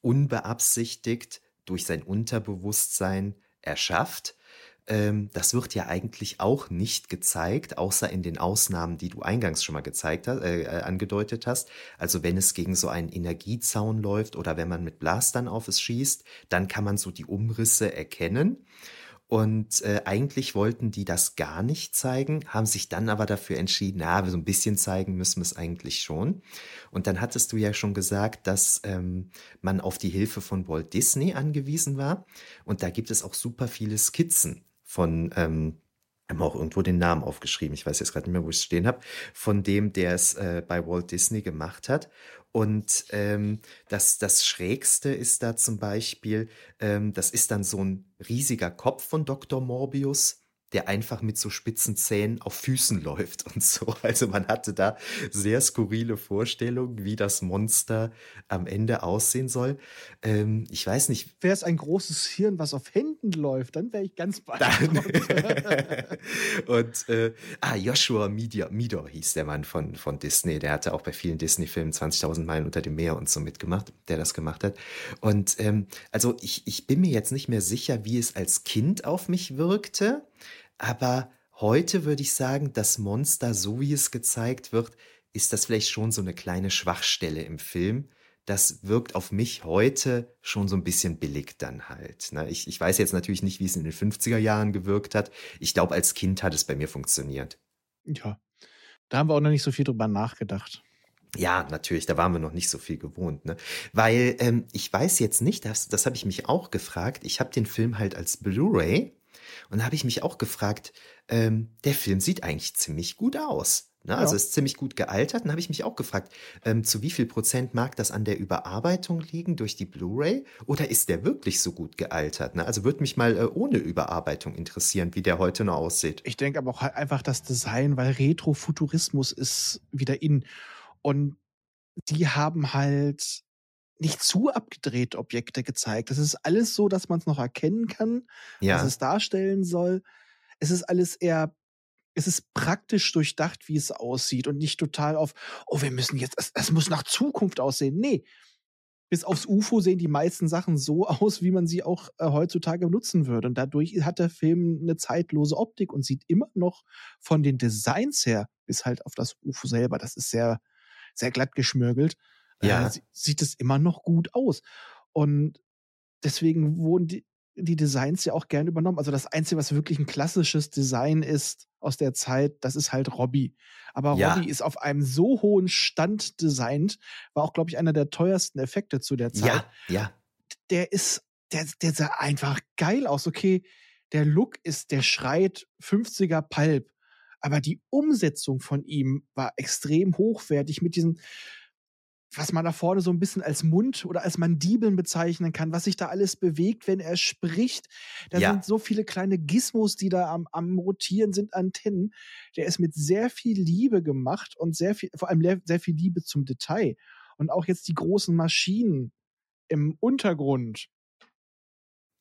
unbeabsichtigt durch sein Unterbewusstsein erschafft. Ähm, das wird ja eigentlich auch nicht gezeigt, außer in den Ausnahmen, die du eingangs schon mal gezeigt hast, äh, äh, angedeutet hast. Also wenn es gegen so einen Energiezaun läuft oder wenn man mit Blastern auf es schießt, dann kann man so die Umrisse erkennen. Und äh, eigentlich wollten die das gar nicht zeigen, haben sich dann aber dafür entschieden, na, so ein bisschen zeigen müssen wir es eigentlich schon. Und dann hattest du ja schon gesagt, dass ähm, man auf die Hilfe von Walt Disney angewiesen war. Und da gibt es auch super viele Skizzen von ähm, haben auch irgendwo den Namen aufgeschrieben. Ich weiß jetzt gerade nicht mehr, wo ich es stehen habe. Von dem, der es äh, bei Walt Disney gemacht hat. Und ähm, das, das Schrägste ist da zum Beispiel, ähm, das ist dann so ein riesiger Kopf von Dr. Morbius, der einfach mit so spitzen Zähnen auf Füßen [laughs] läuft und so. Also man hatte da sehr skurrile Vorstellungen, wie das Monster am Ende aussehen soll. Ähm, ich weiß nicht. Wäre es ein großes Hirn, was auf Händen läuft, dann wäre ich ganz bei. [laughs] und äh, ah, Joshua Midor hieß der Mann von, von Disney. Der hatte auch bei vielen Disney-Filmen 20.000 Meilen unter dem Meer und so mitgemacht, der das gemacht hat. Und ähm, also ich, ich bin mir jetzt nicht mehr sicher, wie es als Kind auf mich wirkte. Aber heute würde ich sagen, das Monster, so wie es gezeigt wird, ist das vielleicht schon so eine kleine Schwachstelle im Film. Das wirkt auf mich heute schon so ein bisschen billig dann halt. Ne? Ich, ich weiß jetzt natürlich nicht, wie es in den 50er Jahren gewirkt hat. Ich glaube, als Kind hat es bei mir funktioniert. Ja, da haben wir auch noch nicht so viel drüber nachgedacht. Ja, natürlich, da waren wir noch nicht so viel gewohnt, ne? Weil ähm, ich weiß jetzt nicht, das, das habe ich mich auch gefragt. Ich habe den Film halt als Blu-ray und da habe ich mich auch gefragt, ähm, der Film sieht eigentlich ziemlich gut aus. Ne? Also ja. ist ziemlich gut gealtert. Und habe ich mich auch gefragt, ähm, zu wie viel Prozent mag das an der Überarbeitung liegen durch die Blu-ray? Oder ist der wirklich so gut gealtert? Ne? Also würde mich mal äh, ohne Überarbeitung interessieren, wie der heute noch aussieht. Ich denke aber auch halt einfach das Design, weil Retrofuturismus ist wieder in. Und die haben halt nicht zu abgedrehte Objekte gezeigt. Das ist alles so, dass man es noch erkennen kann, Ja. was es darstellen soll. Es ist alles eher, es ist praktisch durchdacht, wie es aussieht und nicht total auf, oh, wir müssen jetzt, es, es muss nach Zukunft aussehen. Nee. Bis aufs UFO sehen die meisten Sachen so [laughs] aus, wie man sie auch äh, heutzutage nutzen würde. Und dadurch hat der Film eine zeitlose Optik und sieht immer noch von den Designs her, bis halt auf das UFO selber, das ist sehr, sehr glatt geschmürgelt, Ja. äh, sie- sieht es immer noch gut aus. Und deswegen wurden die, die Designs ja auch gern übernommen. Also das Einzige, was wirklich ein klassisches Design ist aus der Zeit, das ist halt Robbie. Aber Ja. Robbie ist auf einem so hohen Stand designt, war auch, glaube ich, einer der teuersten Effekte zu der Zeit. Ja, ja, Der ist, der, der sah einfach geil aus. Okay, der Look ist, der schreit 50er Pulp. Aber die Umsetzung von ihm war extrem hochwertig mit diesen, was man da vorne so ein bisschen als Mund oder als Mandibeln bezeichnen kann, was sich da alles bewegt, wenn er spricht. Da Ja. sind so viele kleine Gizmos, die da am, am Rotieren sind, Antennen. Der ist mit sehr viel Liebe gemacht und sehr viel, vor allem le- sehr viel Liebe zum Detail. Und auch jetzt die großen Maschinen im Untergrund.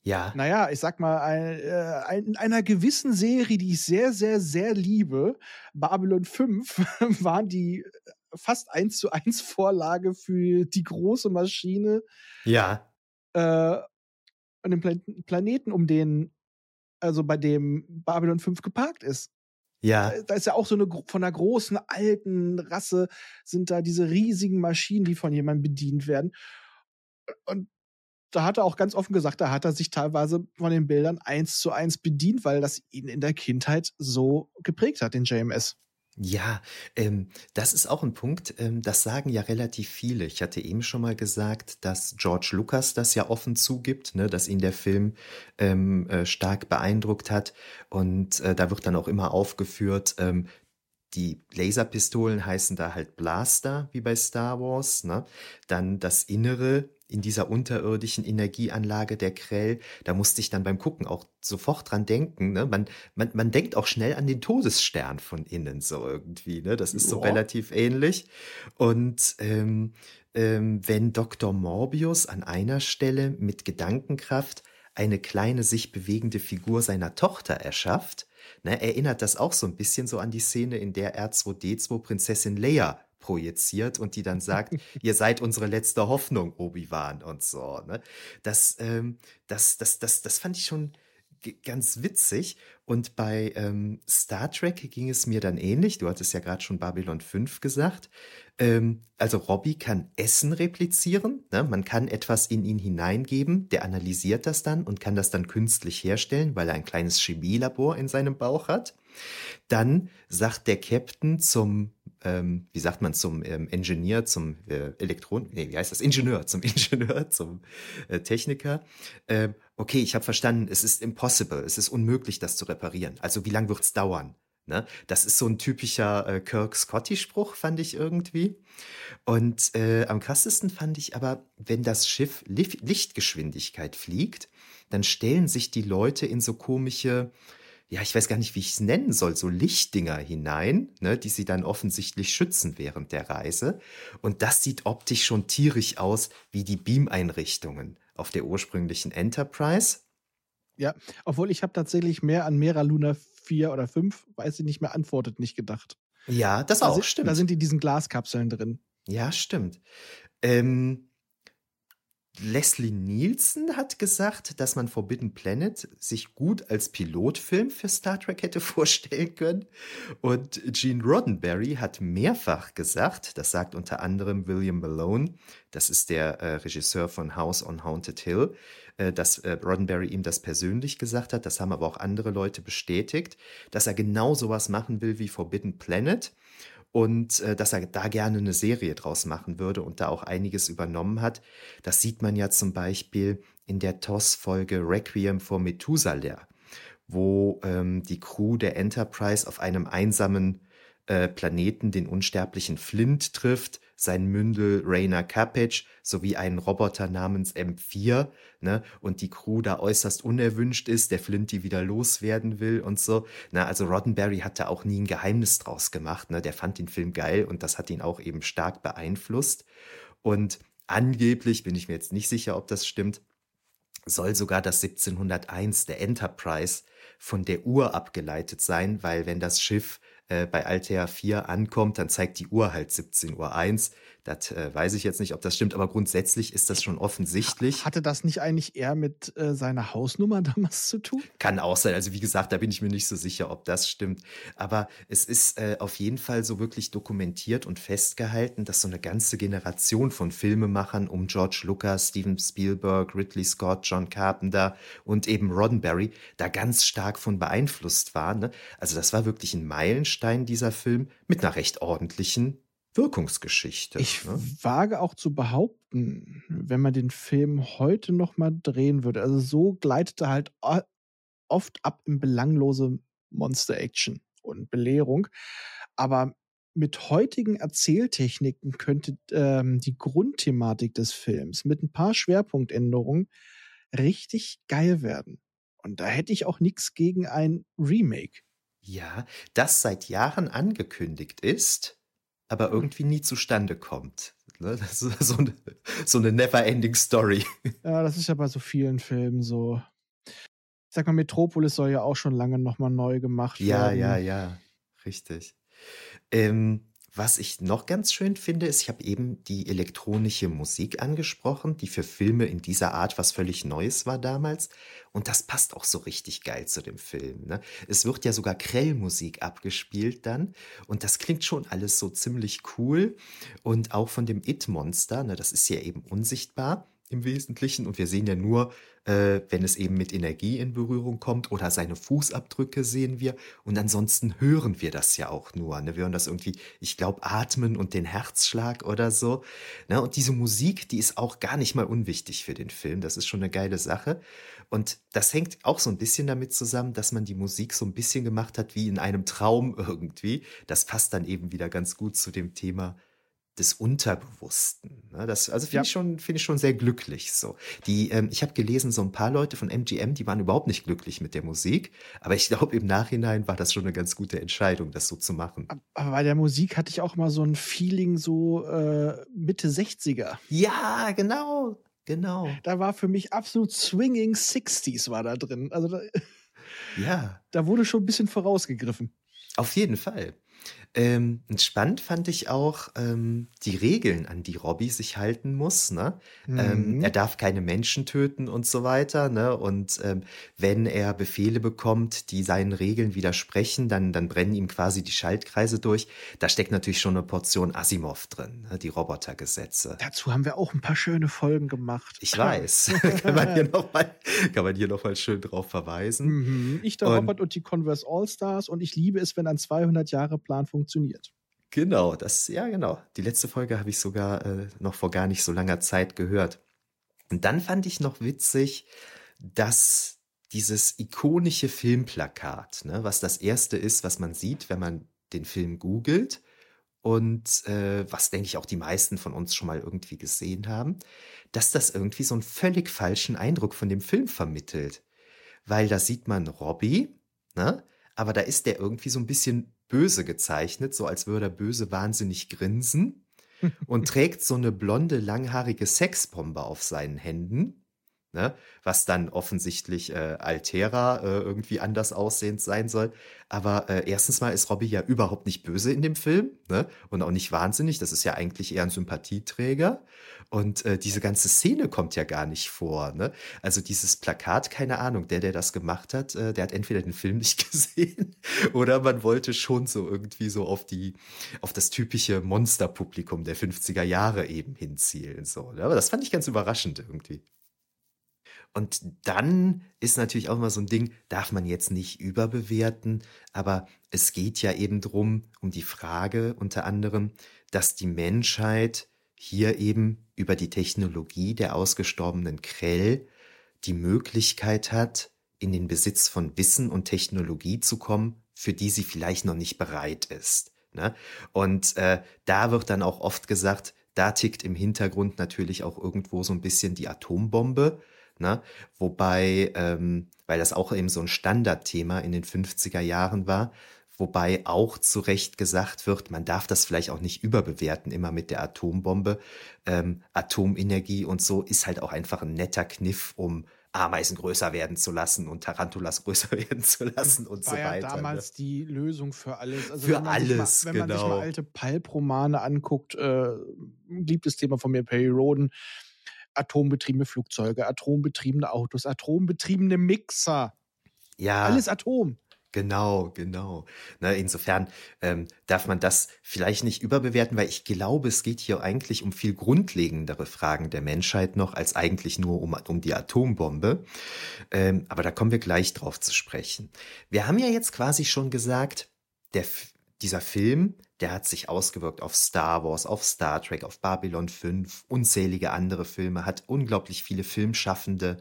ja. Naja, ich sag mal, ein, äh, ein, in einer gewissen Serie, die ich sehr, sehr, sehr liebe, Babylon 5, [laughs] waren die äh, fast eins zu eins [laughs] Vorlage für die große Maschine Ja, äh, an dem Plan Planeten, um den, also bei dem Babylon 5 geparkt ist. ja, Da- Da ist ja auch so eine von einer großen alten Rasse sind da diese riesigen Maschinen, die von jemandem bedient werden. Und da hat er auch ganz offen gesagt, da hat er sich teilweise von den Bildern eins zu eins bedient, weil das ihn in der Kindheit so geprägt hat, den JMS. Ja, ähm, das ist auch ein Punkt, ähm, das sagen ja relativ viele. Ich hatte eben schon mal gesagt, dass George Lucas das ja offen zugibt, ne, dass ihn der Film ähm, äh, stark beeindruckt hat. Und äh, da wird dann auch immer aufgeführt, ähm, die Laserpistolen heißen da halt Blaster, wie bei Star Wars. Ne? Dann das Innere in dieser unterirdischen Energieanlage der Krell. Da musste ich dann beim Gucken auch sofort dran denken. Ne? Man, man, man denkt auch schnell an den Todesstern von innen so irgendwie. Ne? Das ist so Ja. relativ ähnlich. Und ähm, ähm, wenn Dr. Morbius an einer Stelle mit Gedankenkraft eine kleine sich bewegende Figur seiner Tochter erschafft, ne, erinnert das auch so ein bisschen so an die Szene, in der R2D2 Prinzessin Leia projiziert und die dann sagt, [laughs] ihr seid unsere letzte Hoffnung, Obi-Wan und so. Ne? Das, ähm, das, das, das, das fand ich schon ganz witzig. Und bei ähm, Star Trek ging es mir dann ähnlich. Du hattest ja gerade schon Babylon 5 gesagt. Ähm, also Robbie kann Essen replizieren. Ne? Man kann etwas in ihn hineingeben, der analysiert das dann und kann das dann künstlich herstellen, weil er ein kleines Chemielabor in seinem Bauch hat. Dann sagt der Captain zum, ähm, wie sagt man, zum ähm, Ingenieur, zum äh, Elektron, nee, wie heißt das? Ingenieur, zum [laughs] Ingenieur, zum äh, Techniker. Ähm, okay, ich habe verstanden, es ist impossible, es ist unmöglich, das zu reparieren. Also wie lange wird's dauern? Ne? Das ist so ein typischer äh, Kirk-Scotty-Spruch, fand ich irgendwie. Und äh, am krassesten fand ich aber, wenn das Schiff Lichtgeschwindigkeit fliegt, dann stellen sich die Leute in so komische, ja, ich weiß gar nicht, wie ich es nennen soll, so Lichtdinger hinein, ne, die sie dann offensichtlich schützen während der Reise. Und das sieht optisch schon tierisch aus wie die Beam-Einrichtungen auf der ursprünglichen Enterprise. Ja, obwohl ich habe tatsächlich mehr an Mera Luna 4 oder 5, weiß ich nicht mehr, antwortet nicht gedacht. Ja, das Da auch, sind, stimmt. Da sind in diesen Glaskapseln drin. Ja, stimmt. Ähm, Leslie Nielsen hat gesagt, dass man Forbidden Planet sich gut als Pilotfilm für Star Trek hätte [laughs] vorstellen können. Und Gene Roddenberry hat mehrfach gesagt, das sagt unter anderem William Malone, das ist der äh, Regisseur von House on Haunted Hill, äh, dass äh, Roddenberry ihm das persönlich gesagt hat, das haben aber auch andere Leute bestätigt, dass er genau sowas machen will wie Forbidden Planet und äh, dass er da gerne eine Serie draus machen würde und da auch einiges übernommen hat. Das sieht man ja zum Beispiel in der TOS-Folge Requiem for Methuselah, wo ähm, die Crew der Enterprise auf einem einsamen äh, Planeten den unsterblichen Flint trifft, sein Mündel Rainer Capage sowie einen Roboter namens M4, ne, und die Crew da äußerst unerwünscht ist, der Flint die wieder loswerden will und so. Na, also Roddenberry hat da auch nie ein Geheimnis draus gemacht, ne, der fand den Film geil und das hat ihn auch eben stark beeinflusst. Und angeblich, bin ich mir jetzt nicht sicher, ob das stimmt, soll sogar das 1701 der Enterprise von der Uhr abgeleitet sein, weil wenn das Schiff äh, bei Altair 4 ankommt, dann zeigt die Uhr halt 17.01 Uhr. Das äh, weiß ich jetzt nicht, ob das stimmt, aber grundsätzlich ist das schon offensichtlich. Hatte das nicht eigentlich eher mit äh, seiner Hausnummer [laughs] damals zu tun? Kann auch sein. Also wie gesagt, da bin ich mir nicht so sicher, ob das stimmt. Aber es ist äh, auf jeden Fall so wirklich dokumentiert und festgehalten, dass so eine ganze Generation von Filmemachern um George Lucas, Steven Spielberg, Ridley Scott, John Carpenter und eben Roddenberry da ganz stark von beeinflusst waren. Ne? Also das war wirklich ein Meilenstein, dieser Film, mit einer recht ordentlichen Wirkungsgeschichte. Ich ne? wage auch zu behaupten, wenn man den Film heute noch mal drehen würde, also so gleitet er halt oft ab in belanglose Monster-Action und Belehrung, aber mit heutigen Erzähltechniken könnte ähm, die Grundthematik des Films mit ein paar Schwerpunktänderungen richtig geil werden. Und da hätte ich auch nichts gegen ein Remake. Ja, das seit Jahren angekündigt ist, aber irgendwie nie zustande kommt. Ne? Das ist so eine, so eine never-ending Story. [laughs] Ja, das ist ja bei so vielen Filmen so. Ich sag mal, Metropolis soll ja auch schon lange nochmal neu gemacht ja, werden. Ja, ja, ja, richtig. Ähm, was ich noch ganz schön finde, ist, ich habe eben die elektronische Musik angesprochen, die für Filme in dieser Art was völlig Neues war damals. Und das passt auch so richtig geil zu dem Film. Ne? Es wird ja sogar Krellmusik abgespielt dann. Und das klingt schon alles so ziemlich cool. Und auch von dem It-Monster, ne, das ist ja eben unsichtbar im Wesentlichen. Und wir sehen ja nur, äh, wenn es eben mit Energie in Berührung kommt oder seine Fußabdrücke sehen wir. Und ansonsten hören wir das ja auch nur. Ne? Wir hören das irgendwie, ich glaube, atmen und den Herzschlag oder so. Ne? Und diese Musik, die ist auch gar nicht mal unwichtig für den Film. Das ist schon eine geile Sache. Und das hängt auch so ein bisschen damit zusammen, dass man die Musik so ein bisschen gemacht hat wie in einem Traum [laughs] irgendwie. Das passt dann eben wieder ganz gut zu dem Thema des Unterbewussten. Ne? Das, also finde ja. ich schon, finde ich schon sehr glücklich. So, die, ähm, ich habe gelesen, so ein paar Leute von MGM, die waren überhaupt nicht glücklich mit der Musik, aber ich glaube im Nachhinein war das schon eine ganz gute Entscheidung, das so zu machen. Aber bei der Musik hatte ich auch mal so ein Feeling so äh, Mitte 60er. Ja, genau, genau. Da war für mich absolut swinging 60s war da drin. Also da, ja, [laughs] da wurde schon ein bisschen vorausgegriffen. Auf jeden Fall. Ähm, spannend fand ich auch ähm, die Regeln, an die Robbie sich halten muss. Ne? Mhm. Ähm, er darf keine Menschen töten und so weiter. Ne? Und ähm, wenn er Befehle bekommt, die seinen Regeln widersprechen, dann, dann brennen ihm quasi die Schaltkreise durch. Da steckt natürlich schon eine Portion Asimov drin, ne? die Robotergesetze. Dazu haben wir auch ein paar schöne Folgen gemacht. Ich weiß. [laughs] [laughs] kann, man hier noch nochmal schön drauf verweisen. Mhm. Ich, der und, Robert und die Converse All-Stars. Und ich liebe es, wenn ein 200-Jahre-Plan funktioniert funktioniert. Genau, das, ja, genau. Die letzte Folge habe ich sogar äh, noch vor gar nicht so langer Zeit gehört. Und dann fand ich noch witzig, dass dieses ikonische Filmplakat, ne, was das erste ist, was man sieht, wenn man den Film googelt und äh, was, denke ich, auch die meisten von uns schon mal irgendwie gesehen haben, dass das irgendwie so einen völlig falschen Eindruck von dem Film vermittelt. Weil da sieht man Robbie, ne, aber da ist der irgendwie so ein bisschen böse gezeichnet, so als würde er böse wahnsinnig grinsen [laughs] und trägt so eine blonde, langhaarige Sexbombe auf seinen Händen ne? was dann offensichtlich äh, Altera äh, irgendwie anders aussehend sein soll. Aber äh, erstens mal ist Robbie ja überhaupt nicht böse in dem Film ne? und auch nicht wahnsinnig. Das ist ja eigentlich eher ein Sympathieträger. Und äh, diese ganze Szene kommt ja gar nicht vor. Ne? Also dieses Plakat, keine Ahnung, der, der das gemacht hat, äh, der hat entweder den Film [laughs] nicht gesehen oder man wollte schon so irgendwie so auf die, auf das typische Monsterpublikum der 50er Jahre eben hinzielen. So, ne? Aber das fand ich ganz überraschend irgendwie. Und dann ist natürlich auch immer so ein Ding, darf man jetzt nicht überbewerten, aber es geht ja eben drum, um die Frage unter anderem, dass die Menschheit hier eben über die Technologie der ausgestorbenen Krell die Möglichkeit hat, in den Besitz von Wissen und Technologie zu kommen, für die sie vielleicht noch nicht bereit ist. Ne? Und äh, da wird dann auch oft gesagt, da tickt im Hintergrund natürlich auch irgendwo so ein bisschen die Atombombe. Ne? Wobei, ähm, weil das auch eben so ein Standardthema in den 50er Jahren war, wobei auch zu Recht gesagt wird, man darf das vielleicht auch nicht überbewerten, immer mit der Atombombe. Ähm, Atomenergie und so ist halt auch einfach ein netter Kniff, um Ameisen größer werden zu lassen und Tarantulas [laughs] größer werden zu lassen und War so ja weiter. damals ne? die Lösung für alles. Also Für wenn man sich alles, mal, wenn man sich genau. mal alte Pulp-Romane anguckt, äh, ein geliebtes Thema von mir, Perry Roden, atombetriebene Flugzeuge, atombetriebene Autos, atombetriebene Mixer, Ja, alles Atom. Genau, genau. Ne, insofern ähm, darf man das vielleicht nicht überbewerten, weil ich glaube, es geht hier eigentlich um viel grundlegendere Fragen der Menschheit noch, als eigentlich nur um, um die Atombombe. Ähm, aber da kommen wir gleich drauf zu sprechen. Wir haben ja jetzt quasi schon gesagt, der, dieser Film, der hat sich ausgewirkt auf Star Wars, auf Star Trek, auf Babylon 5, unzählige andere Filme, hat unglaublich viele Filmschaffende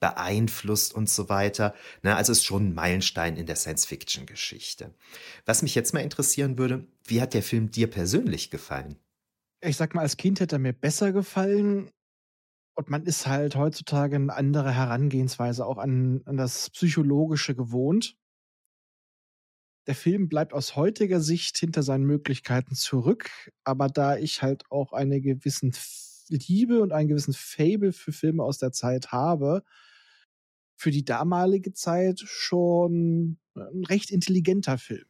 beeinflusst und so weiter. Na, also ist schon ein Meilenstein in der Science-Fiction-Geschichte. Was mich jetzt mal interessieren würde, wie hat der Film dir persönlich gefallen? Ich sag mal, als Kind hätte er mir besser gefallen. Und man ist halt heutzutage eine andere Herangehensweise auch an, an das Psychologische gewohnt. Der Film bleibt aus heutiger Sicht hinter seinen Möglichkeiten zurück, aber da ich halt auch eine gewissen F- Liebe und einen gewissen Fable für Filme aus der Zeit habe, für die damalige Zeit schon ein recht intelligenter Film.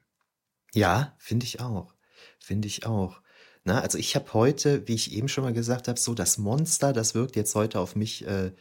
Ja, finde ich auch. Finde ich auch. Na, also ich habe heute, wie ich eben schon mal gesagt habe, so das Monster, das wirkt jetzt heute auf mich äh,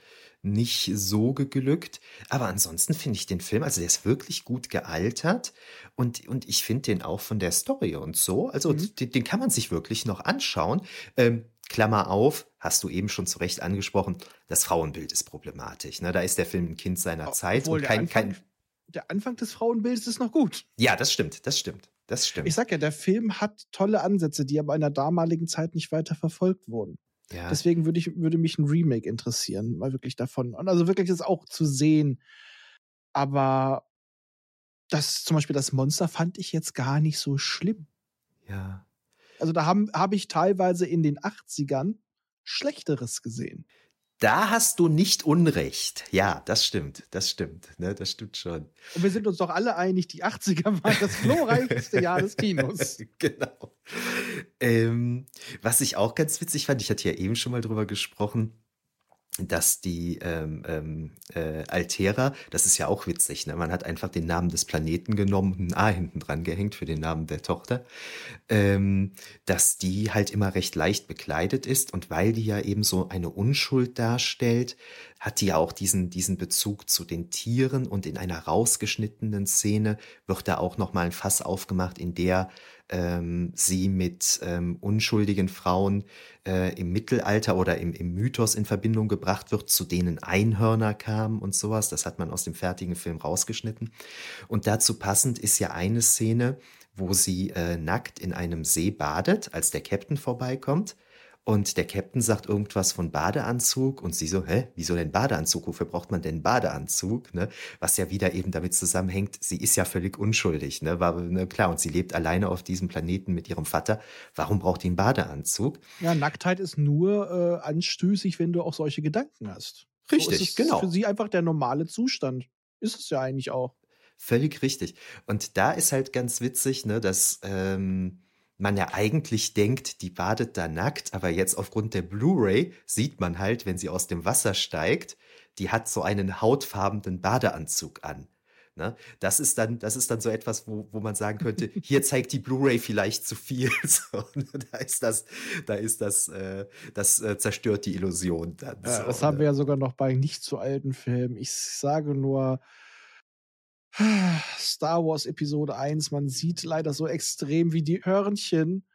nicht so geglückt. Aber ansonsten finde ich den Film, also der ist wirklich gut gealtert und, und ich finde den auch von der Story und so. Also Mhm. den, den kann man sich wirklich noch anschauen. Ähm, Klammer auf, hast du eben schon zu Recht angesprochen, das Frauenbild ist problematisch. Ne? Da ist der Film ein Kind seiner Zeit Obwohl und der kein, Anfang, kein. der Anfang des Frauenbildes ist noch gut. Ja, das stimmt, das stimmt, das stimmt. Ich sag ja, der Film hat tolle Ansätze, die aber in der damaligen Zeit nicht weiter verfolgt wurden. Ja. Deswegen würde, ich, würde mich ein Remake interessieren, mal wirklich davon. Und also wirklich das auch zu sehen. Aber das zum Beispiel das Monster fand ich jetzt gar nicht so schlimm. ja. Also da habe hab ich teilweise in den 80ern Schlechteres gesehen. Da hast du nicht Unrecht. Ja, das stimmt. Das stimmt. Ne, das stimmt schon. Und wir sind uns doch alle einig, die 80er waren das glorreichste Jahr des Kinos. [laughs] genau. Ähm, was ich auch ganz witzig fand, ich hatte ja eben schon mal drüber gesprochen, dass die ähm, ähm, äh, Altera, das ist ja auch witzig, ne? man hat einfach den Namen des Planeten genommen, ein A hinten dran gehängt für den Namen der Tochter, ähm, dass die halt immer recht leicht bekleidet ist und weil die ja eben so eine Unschuld darstellt, hat die ja auch diesen, diesen Bezug zu den Tieren und in einer rausgeschnittenen Szene wird da auch nochmal ein Fass aufgemacht, in der ähm, sie mit ähm, unschuldigen Frauen äh, im Mittelalter oder im, im Mythos in Verbindung gebracht wird, zu denen Einhörner kamen und sowas. Das hat man aus dem fertigen Film rausgeschnitten. Und dazu passend ist ja eine Szene, wo sie äh, nackt in einem See badet, als der Captain vorbeikommt. Und der Captain sagt irgendwas von Badeanzug und sie so, hä, wieso denn Badeanzug? Wofür braucht man denn Badeanzug? Ne? Was ja wieder eben damit zusammenhängt, sie ist ja völlig unschuldig, ne? War, ne, klar, und sie lebt alleine auf diesem Planeten mit ihrem Vater. Warum braucht die einen Badeanzug? Ja, Nacktheit ist nur äh, anstößig, wenn du auch solche Gedanken hast. so Richtig, ist es genau. für sie einfach der normale Zustand. Ist es ja eigentlich auch. Völlig richtig. Und da ist halt ganz witzig, ne, dass ähm, man ja eigentlich denkt, die badet da nackt, aber jetzt aufgrund der Blu-ray sieht man halt, wenn sie aus dem Wasser steigt, die hat so einen hautfarbenen Badeanzug an. Ne? Das ist dann, das ist dann so etwas, wo, wo man sagen könnte, [laughs] hier zeigt die Blu-ray vielleicht zu viel. [laughs] So, ne? da ist das, da ist das, äh, das äh, zerstört die Illusion. Dann, Ja, so, das haben ne? wir ja sogar noch bei nicht zu alten Filmen. Ich sage nur Star Wars Episode 1. Man sieht leider so extrem, wie die Hörnchen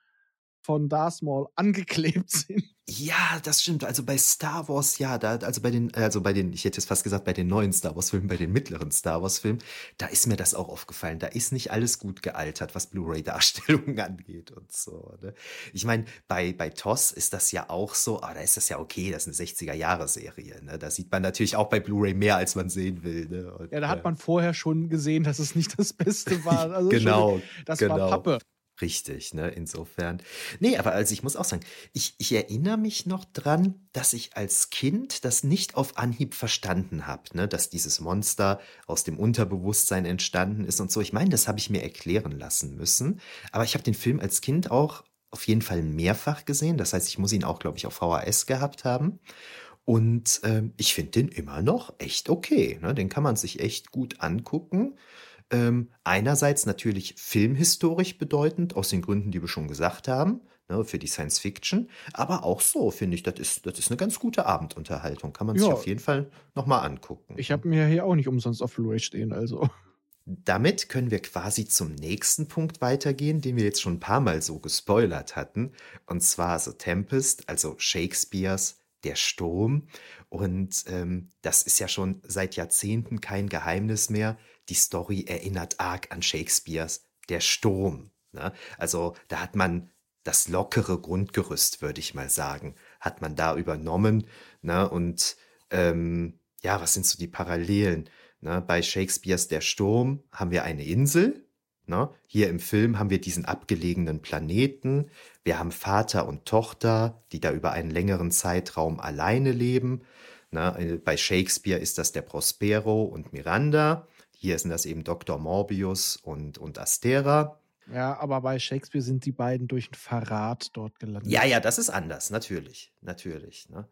von Darth Maul angeklebt [laughs] sind. Ja, das stimmt. Also bei Star Wars, ja, da, also bei den, also bei den, ich hätte jetzt fast gesagt, bei den neuen Star Wars-Filmen, bei den mittleren Star Wars-Filmen, da ist mir das auch aufgefallen. Da ist nicht alles gut gealtert, was Blu-ray-Darstellungen [laughs] angeht und so. Ne? Ich meine, bei, bei TOS ist das ja auch so, ah, da ist das ja okay, das ist eine 60er-Jahre-Serie. Ne? Da sieht man natürlich auch bei Bluray mehr, als man sehen will. Ne? Und, Ja, da hat äh, man vorher schon gesehen, dass es nicht das Beste war. Also Genau, Entschuldigung, das genau. war Pappe. Richtig, ne? Insofern. Nee, aber also ich muss auch sagen, ich, ich erinnere mich noch dran, dass ich als Kind das nicht auf Anhieb verstanden habe, ne? Dass dieses Monster aus dem Unterbewusstsein entstanden ist und so. Ich meine, das habe ich mir erklären lassen müssen. Aber ich habe den Film als Kind auch auf jeden Fall mehrfach gesehen. Das heißt, ich muss ihn auch, glaube ich, auf VHS gehabt haben. Und ähm, ich finde den immer noch echt okay. Ne? Den kann man sich echt gut angucken. Ähm, einerseits natürlich filmhistorisch bedeutend, aus den Gründen, die wir schon gesagt haben, ne, für die Science Fiction, aber auch so, finde ich, das ist, das ist eine ganz gute Abendunterhaltung. Kann man sich auf jeden Fall nochmal angucken. Ich habe mir hier auch nicht umsonst auf Blu-ray stehen, also. Damit können wir quasi zum nächsten Punkt weitergehen, den wir jetzt schon ein paar Mal so gespoilert hatten, und zwar The Tempest, also Shakespeares Der Sturm. Und ähm, das ist ja schon seit Jahrzehnten kein Geheimnis mehr die Story erinnert arg an Shakespeares Der Sturm. Ne? Also da hat man das lockere Grundgerüst, würde ich mal sagen, hat man da übernommen. Ne? Und ähm, ja, was sind so die Parallelen? Ne? Bei Shakespeares Der Sturm haben wir eine Insel. Ne? Hier im Film haben wir diesen abgelegenen Planeten. Wir haben Vater und Tochter, die da über einen längeren Zeitraum alleine leben. Ne? Bei Shakespeare ist das der Prospero und Miranda. Hier sind das eben Dr. Morbius und, und Astera. Ja, aber bei Shakespeare sind die beiden durch einen Verrat dort gelandet. Ja, ja, das ist anders, natürlich. Natürlich. Ne?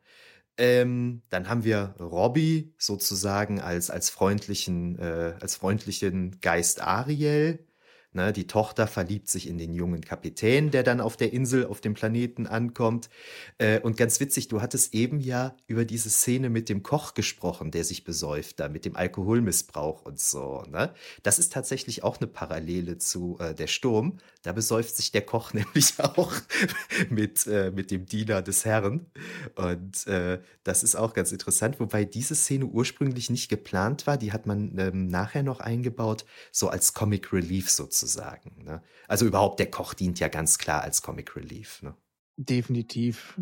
Ähm, dann haben wir Robbie sozusagen als, als, freundlichen, äh, als freundlichen Geist Ariel. Ne, die Tochter verliebt sich in den jungen Kapitän, der dann auf der Insel, auf dem Planeten ankommt. Äh, und ganz witzig, du hattest eben ja über diese Szene mit dem Koch gesprochen, der sich besäuft, da mit dem Alkoholmissbrauch und so. Ne? Das ist tatsächlich auch eine Parallele zu äh, Der Sturm. Da besäuft sich der Koch [laughs] nämlich auch mit, äh, mit dem Diener des Herrn. Und äh, das ist auch ganz interessant, wobei diese Szene ursprünglich nicht geplant war. Die hat man ähm, nachher noch eingebaut, so als Comic Relief sozusagen sozusagen. Ne? Also überhaupt der Koch dient ja ganz klar als Comic Relief. Ne? Definitiv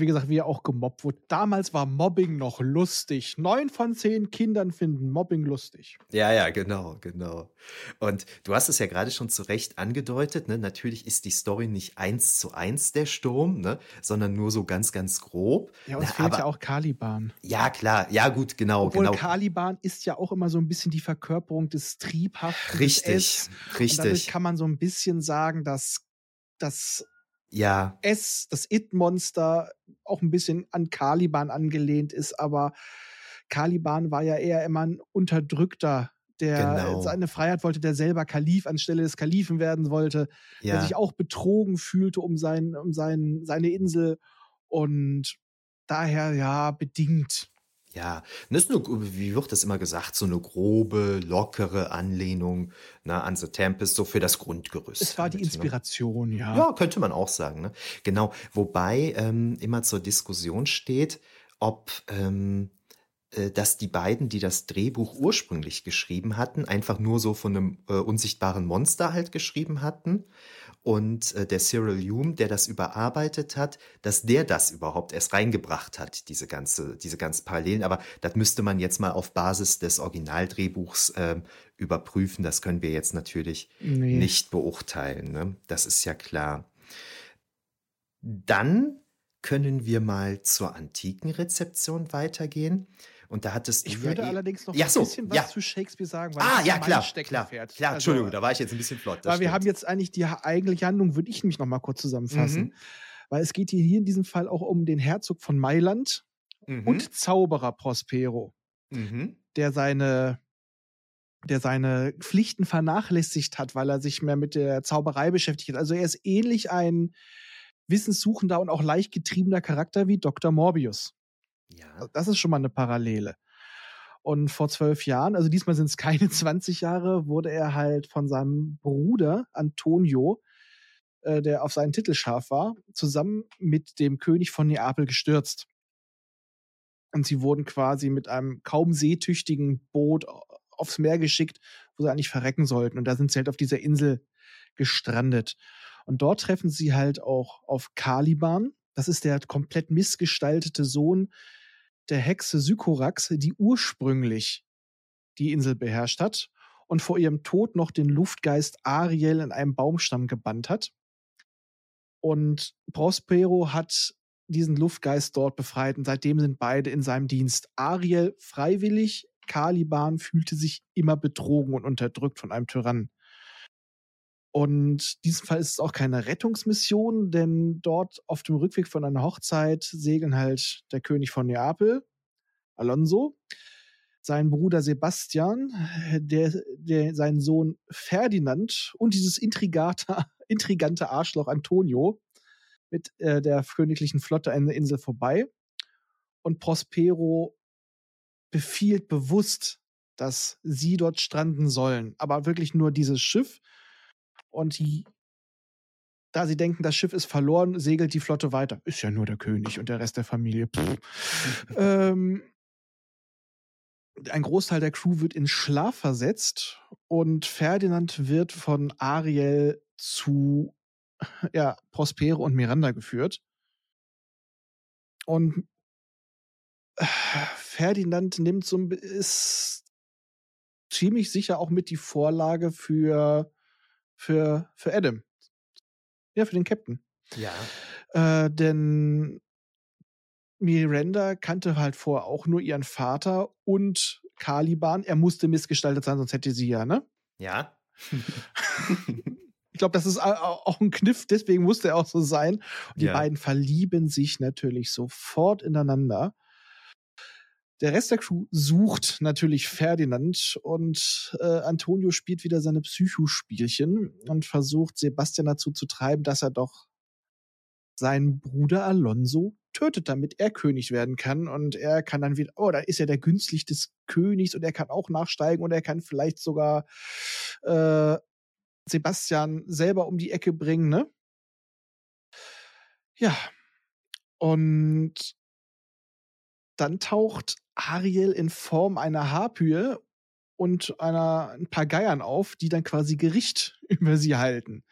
wie gesagt, wie er auch gemobbt wurde. Damals war Mobbing noch lustig. Neun von zehn Kindern finden Mobbing lustig. Ja, ja, genau, genau. Und du hast es ja gerade schon zu Recht angedeutet, ne? Natürlich ist die Story nicht eins zu eins der Sturm, ne? Sondern nur so ganz, ganz grob. Ja, uns Na, fehlt aber, ja auch Caliban. Ja, klar, ja, gut, genau, Obwohl genau. Caliban ist ja auch immer so ein bisschen die Verkörperung des Triebhaften. Richtig, des richtig. Und dadurch kann man so ein bisschen sagen, dass das ja. S, das It-Monster, auch ein bisschen an Caliban angelehnt ist, aber Caliban war ja eher immer ein Unterdrückter, der genau. seine Freiheit wollte, der selber Kalif anstelle des Kalifen werden wollte, ja. der sich auch betrogen fühlte um, sein, um sein, seine Insel und daher ja bedingt ja, das ist eine, wie wird das immer gesagt, so eine grobe, lockere Anlehnung ne, an The Tempest, so für das Grundgerüst. Es war die ne? Inspiration, ne? ja. Ja, könnte man auch sagen. Ne? Genau, wobei ähm, immer zur Diskussion steht, ob ähm, äh, dass die beiden, die das Drehbuch ursprünglich geschrieben hatten, einfach nur so von einem äh, unsichtbaren Monster halt geschrieben hatten und äh, der Cyril Hume, der das überarbeitet hat, dass der das überhaupt erst reingebracht hat, diese ganze, diese ganzen Parallelen. Aber das müsste man jetzt mal auf Basis des Originaldrehbuchs äh, überprüfen. Das können wir jetzt natürlich nee. nicht beurteilen. Ne? Das ist ja klar. Dann können wir mal zur antiken Rezeption weitergehen. Und da hattest du. Ich würde ja eh allerdings noch ja, so, ein bisschen was ja. zu Shakespeare sagen, weil ah, ja, klar, klar, klar. Also, Entschuldigung, da war ich jetzt ein bisschen flott. weil stimmt. wir haben jetzt eigentlich die eigentliche Handlung, würde ich mich noch mal kurz zusammenfassen. Mhm. Weil es geht hier in diesem Fall auch um den Herzog von Mailand mhm. und Zauberer Prospero, mhm. der seine der seine Pflichten vernachlässigt hat, weil er sich mehr mit der Zauberei beschäftigt hat. Also er ist ähnlich ein wissenssuchender und auch leicht getriebener Charakter wie Dr. Morbius. Ja. Das ist schon mal eine Parallele. Und vor zwölf Jahren, also diesmal sind es [laughs] keine 20 Jahre, wurde er halt von seinem Bruder Antonio, äh, der auf seinen Titel scharf war, zusammen mit dem König von Neapel gestürzt. Und sie wurden quasi mit einem kaum seetüchtigen Boot aufs Meer geschickt, wo sie eigentlich verrecken sollten. Und da sind sie halt auf dieser Insel gestrandet. Und dort treffen sie halt auch auf Caliban. Das ist der komplett missgestaltete Sohn der Hexe Sykorax, die ursprünglich die Insel beherrscht hat. und vor ihrem Tod noch den Luftgeist Ariel in einem Baumstamm gebannt hat. Und Prospero hat diesen Luftgeist dort befreit und seitdem sind beide in seinem Dienst. Ariel freiwillig, Caliban fühlte sich immer betrogen und unterdrückt von einem Tyrannen. Und in diesem Fall ist es auch keine Rettungsmission, denn dort auf dem Rückweg von einer Hochzeit segeln halt der König von Neapel, Alonso, sein Bruder Sebastian, der, der, sein Sohn Ferdinand und dieses [laughs] intrigante Arschloch Antonio mit äh, der königlichen Flotte an der Insel vorbei. Und Prospero befiehlt bewusst, dass sie dort stranden sollen. Aber wirklich nur dieses Schiff. Und die, da sie denken, das Schiff ist verloren, segelt die Flotte weiter. Ist ja nur der König und der Rest der Familie. [laughs] ähm, ein Großteil der Crew wird in Schlaf versetzt und Ferdinand wird von Ariel zu ja, Prospero und Miranda geführt. Und Ferdinand nimmt so ein ist ziemlich sicher auch mit die Vorlage für für für Adam. Ja, für den Captain. Ja. Äh, denn Miranda kannte halt vorher auch nur ihren Vater und Caliban. Er musste missgestaltet sein, sonst hätte sie ja, ne? Ja. Ich glaube, das ist auch ein Kniff, deswegen musste er auch so sein. Und die ja. beiden verlieben sich natürlich sofort ineinander. Der Rest der Crew sucht natürlich Ferdinand und äh, Antonio spielt wieder seine Psychospielchen und versucht Sebastian dazu zu treiben, dass er doch seinen Bruder Alonso tötet, damit er König werden kann. Und er kann dann wieder, oh, da ist er der günstig des Königs und er kann auch nachsteigen und er kann vielleicht sogar äh, Sebastian selber um die Ecke bringen, ne? Ja. Und dann taucht Ariel in Form einer Harpyie und einer, ein paar Geiern auf, die dann quasi Gericht [laughs] über sie halten.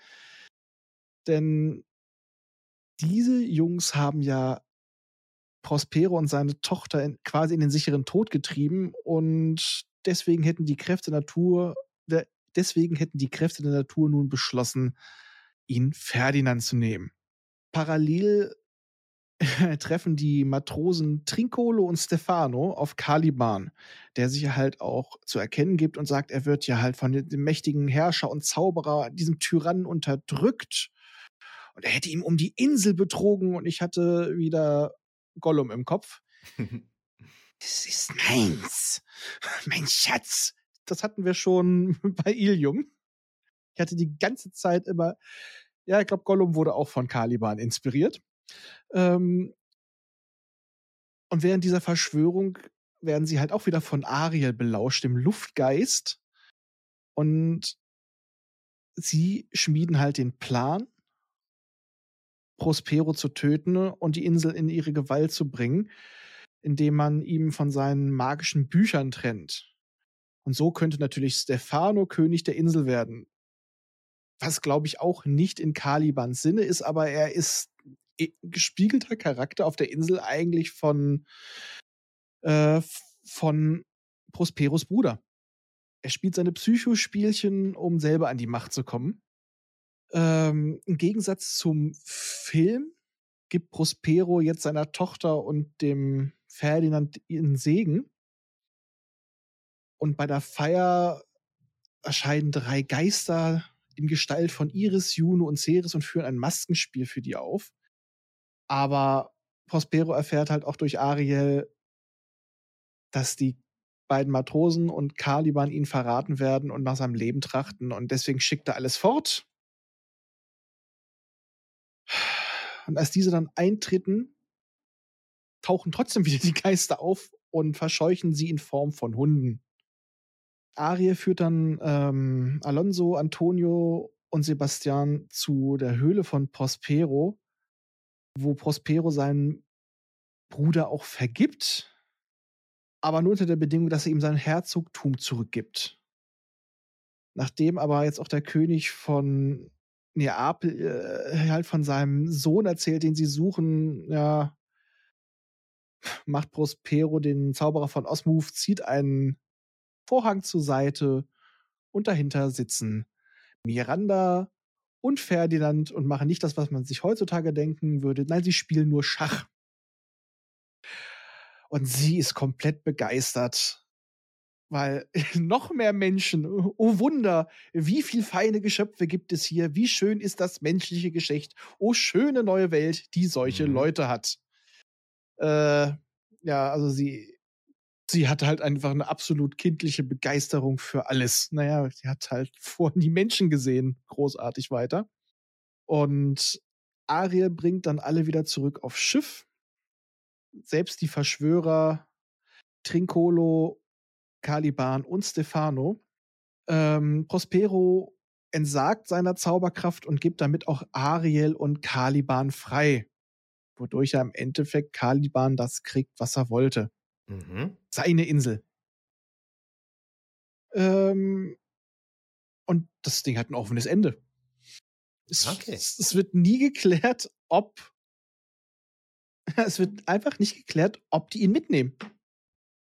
Denn diese Jungs haben ja Prospero und seine Tochter in, quasi in den sicheren Tod getrieben und deswegen hätten die Kräfte der Natur, Deswegen hätten die Kräfte der Natur nun beschlossen, ihn Ferdinand zu nehmen. Parallel [laughs] treffen die Matrosen Trincolo und Stefano auf Caliban, der sich halt auch zu erkennen gibt und sagt, er wird ja halt von dem mächtigen Herrscher und Zauberer, diesem Tyrannen unterdrückt. Und er hätte ihm um die Insel betrogen und ich hatte wieder Gollum im Kopf. [laughs] das ist meins. [laughs] Mein Schatz das hatten wir schon bei Ilium. Ich hatte die ganze Zeit immer, ja, ich glaube, Gollum wurde auch von Caliban inspiriert. Ähm, und während dieser Verschwörung werden sie halt auch wieder von Ariel belauscht, dem Luftgeist. Und sie schmieden halt den Plan, Prospero zu töten und die Insel in ihre Gewalt zu bringen, indem man ihm von seinen magischen Büchern trennt. Und so könnte natürlich Stefano König der Insel werden. Was, glaube ich, auch nicht in Calibans Sinne ist, aber er ist gespiegelter Charakter auf der Insel eigentlich von, äh, von Prosperos Bruder. Er spielt seine Psychospielchen, um selber an die Macht zu kommen. Ähm, Im Gegensatz zum Film gibt Prospero jetzt seiner Tochter und dem Ferdinand ihren Segen. Und bei der Feier erscheinen drei Geister in Gestalt von Iris, Juno und Ceres und führen ein Maskenspiel für die auf. Aber Prospero erfährt halt auch durch Ariel, dass die beiden Matrosen und Caliban ihn verraten werden und nach seinem Leben trachten und deswegen schickt er alles fort. Und als diese dann eintreten, tauchen trotzdem wieder die Geister auf und verscheuchen sie in Form von Hunden. Arie führt dann ähm, Alonso, Antonio und Sebastian zu der Höhle von Prospero, wo Prospero seinen Bruder auch vergibt, aber nur unter der Bedingung, dass er ihm sein Herzogtum zurückgibt. Nachdem aber jetzt auch der König von Neapel äh, halt von seinem Sohn erzählt, den sie suchen, ja, macht Prospero den Zauberer von Osmuf, zieht einen Vorhang zur Seite und dahinter sitzen Miranda und Ferdinand und machen nicht das, was man sich heutzutage denken würde. Nein, sie spielen nur Schach. Und sie ist komplett begeistert, weil [laughs] noch mehr Menschen, oh Wunder, wie viel feine Geschöpfe gibt es hier, wie schön ist das menschliche Geschlecht, oh schöne neue Welt, die solche mhm. Leute hat. Äh, ja, also sie, sie hat halt einfach eine absolut kindliche Begeisterung für alles. Naja, sie hat halt [laughs] vorhin die Menschen gesehen, großartig weiter. Und Ariel bringt dann alle wieder zurück aufs Schiff. Selbst die Verschwörer Trincolo, Caliban und Stefano. Ähm, Prospero entsagt seiner Zauberkraft und gibt damit auch Ariel und Caliban frei. Wodurch er im Endeffekt Caliban das kriegt, was er wollte. Mhm. Seine Insel. Ähm, und das Ding hat ein offenes Ende. Es, okay. es, es wird nie geklärt, ob. [laughs] Es wird einfach nicht geklärt, ob die ihn mitnehmen.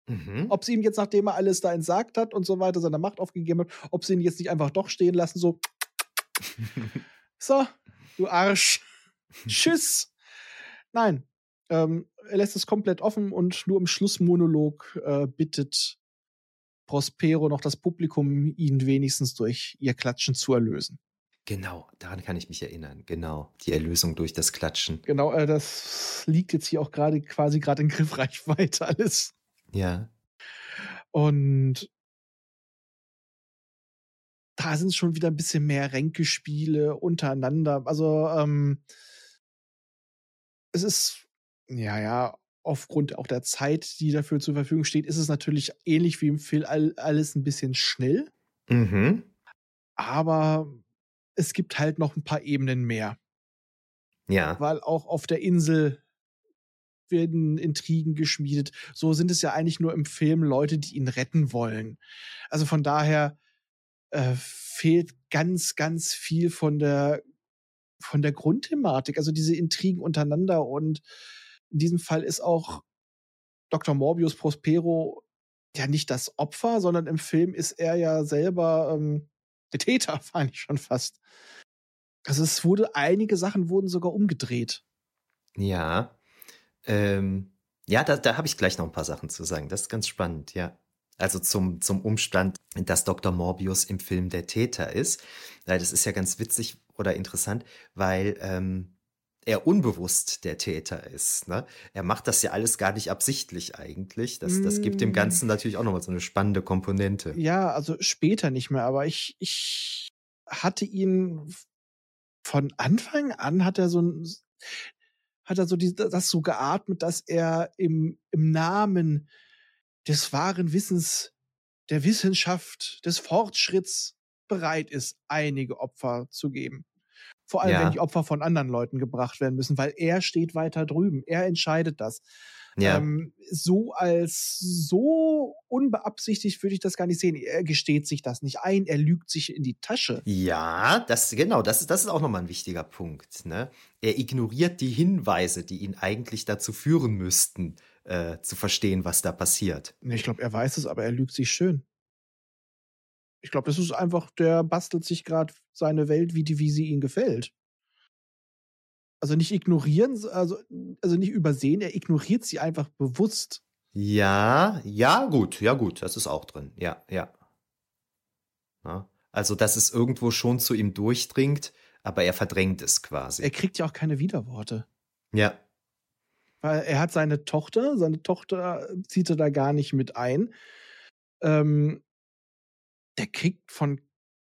Mhm. Ob sie ihm jetzt, nachdem er alles da entsagt hat und so weiter, seine Macht aufgegeben hat, ob sie ihn jetzt nicht einfach doch stehen lassen, so. [laughs] so, du Arsch. Tschüss. Nein. Ähm, er lässt es komplett offen und nur im Schlussmonolog äh, bittet Prospero noch das Publikum, ihn wenigstens durch ihr Klatschen zu erlösen. Genau, daran kann ich mich erinnern. Genau, die Erlösung durch das Klatschen. Genau, äh, das liegt jetzt hier auch gerade quasi gerade in Griffreichweite alles. Ja. Und da sind schon wieder ein bisschen mehr Ränkespiele untereinander. Also, ähm, es ist, ja, ja, aufgrund auch der Zeit, die dafür zur Verfügung steht, ist es natürlich ähnlich wie im Film all, alles ein bisschen schnell. Mhm. Aber es gibt halt noch ein paar Ebenen mehr. Ja. Weil auch auf der Insel werden Intrigen geschmiedet. So sind es ja eigentlich nur im Film Leute, die ihn retten wollen. Also von daher äh, fehlt ganz, ganz viel von der von der Grundthematik, also diese Intrigen untereinander und in diesem Fall ist auch Dr. Morbius Prospero ja nicht das Opfer, sondern im Film ist er ja selber ähm, der Täter, [laughs] fand ich schon fast. Also es wurde, einige Sachen wurden sogar umgedreht. Ja. Ähm, ja, da, da habe ich gleich noch ein paar Sachen zu sagen. Das ist ganz spannend, ja. Also zum, zum Umstand, dass Dr. Morbius im Film der Täter ist. Das ist ja ganz witzig oder interessant, weil ähm, er unbewusst der Täter ist. Ne? Er macht das ja alles gar nicht absichtlich eigentlich. Das, das gibt dem mm. Ganzen natürlich auch nochmal so eine spannende Komponente. Ja, also später nicht mehr, aber ich, ich hatte ihn von Anfang an hat er so ein, hat er so die, das so geatmet, dass er im, im Namen des wahren Wissens, der Wissenschaft, des Fortschritts bereit ist, einige Opfer zu geben. Vor allem, ja. wenn die Opfer von anderen Leuten gebracht werden müssen, weil er steht weiter drüben. Er entscheidet das. Ja. Ähm, so als so unbeabsichtigt würde ich das gar nicht sehen. Er gesteht sich das nicht ein, er lügt sich in die Tasche. Ja, das genau, das, das ist auch nochmal ein wichtiger Punkt. Ne? Er ignoriert die Hinweise, die ihn eigentlich dazu führen müssten, äh, zu verstehen, was da passiert. Ich glaube, er weiß es, aber er lügt sich schön. Ich glaube, das ist einfach, der bastelt sich gerade seine Welt, wie, die, wie sie ihm gefällt. Also nicht ignorieren, also, also nicht übersehen, er ignoriert sie einfach bewusst. Ja, ja, gut, ja, gut, das ist auch drin. Ja, ja. ja. Also, dass es irgendwo schon zu ihm durchdringt, aber er verdrängt es quasi. Er kriegt ja auch keine Widerworte. Ja. Weil er hat seine Tochter, seine Tochter zieht er da gar nicht mit ein. Ähm, der kriegt von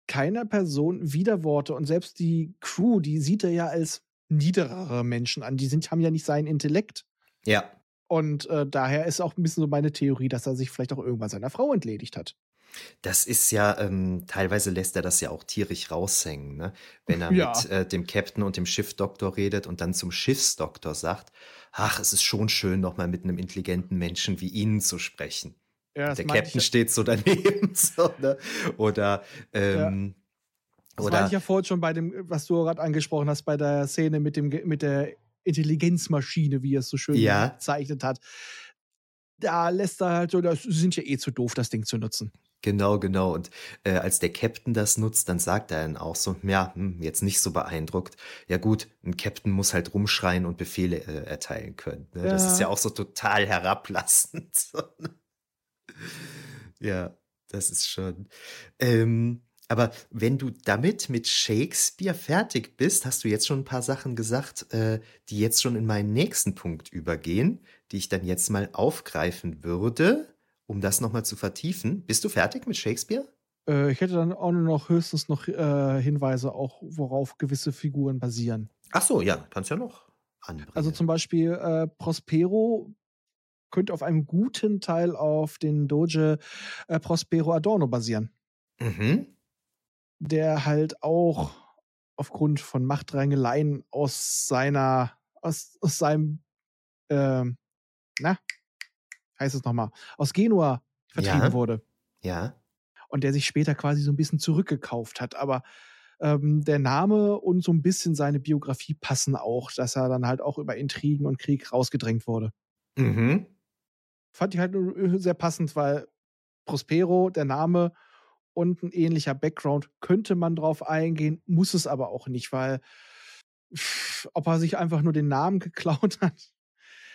keiner Person Widerworte und selbst die Crew, die sieht er ja als niederere Menschen an. Die sind, haben ja nicht seinen Intellekt. Ja. Und äh, daher ist auch ein bisschen so meine Theorie, dass er sich vielleicht auch irgendwann seiner Frau entledigt hat. Das ist ja, ähm, teilweise lässt er das ja auch tierisch raushängen, ne? wenn er ja. mit äh, dem Captain und dem Schiffdoktor redet und dann zum Schiffsdoktor sagt, ach, es ist schon schön, nochmal mit einem intelligenten Menschen wie Ihnen zu sprechen. Ja, der Captain steht so daneben. [laughs] so, ne? Oder ähm, ja. Das Oder, war ich ja vorhin schon bei dem, was du gerade angesprochen hast, bei der Szene mit, dem, mit der Intelligenzmaschine, wie er es so schön ja. gezeichnet hat. Da lässt er halt so, das sind ja eh zu doof, das Ding zu nutzen. Genau, genau. Und äh, als der Captain das nutzt, dann sagt er dann auch so, ja, hm, jetzt nicht so beeindruckt. Ja gut, ein Captain muss halt rumschreien und Befehle äh, erteilen können. Ne? Ja. Das ist ja auch so total herablassend. [laughs] Ja, das ist schon. Ähm, aber wenn du damit mit Shakespeare fertig bist, hast du jetzt schon ein paar Sachen gesagt, äh, die jetzt schon in meinen nächsten Punkt übergehen, die ich dann jetzt mal aufgreifen würde um das nochmal zu vertiefen. Bist du fertig mit Shakespeare? Äh, ich hätte dann auch nur noch höchstens noch äh, Hinweise, auch worauf gewisse Figuren basieren. Ach so, ja, kannst ja noch anbringen. Also zum Beispiel äh, Prospero könnte auf einem guten Teil auf den Doge äh, Prospero Adorno basieren. Mhm. Der halt auch aufgrund von Machtreingeleien aus seiner, aus, aus seinem, äh, na, heißt es nochmal, aus Genua vertrieben ja. wurde. Ja. Und der sich später quasi so ein bisschen zurückgekauft hat. Aber ähm, der Name und so ein bisschen seine Biografie passen auch, dass er dann halt auch über Intrigen und Krieg rausgedrängt wurde. Mhm. Fand ich halt sehr passend, weil Prospero, der Name und ein ähnlicher Background, könnte man drauf eingehen, muss es aber auch nicht, weil ob er sich einfach nur den Namen [laughs] geklaut hat,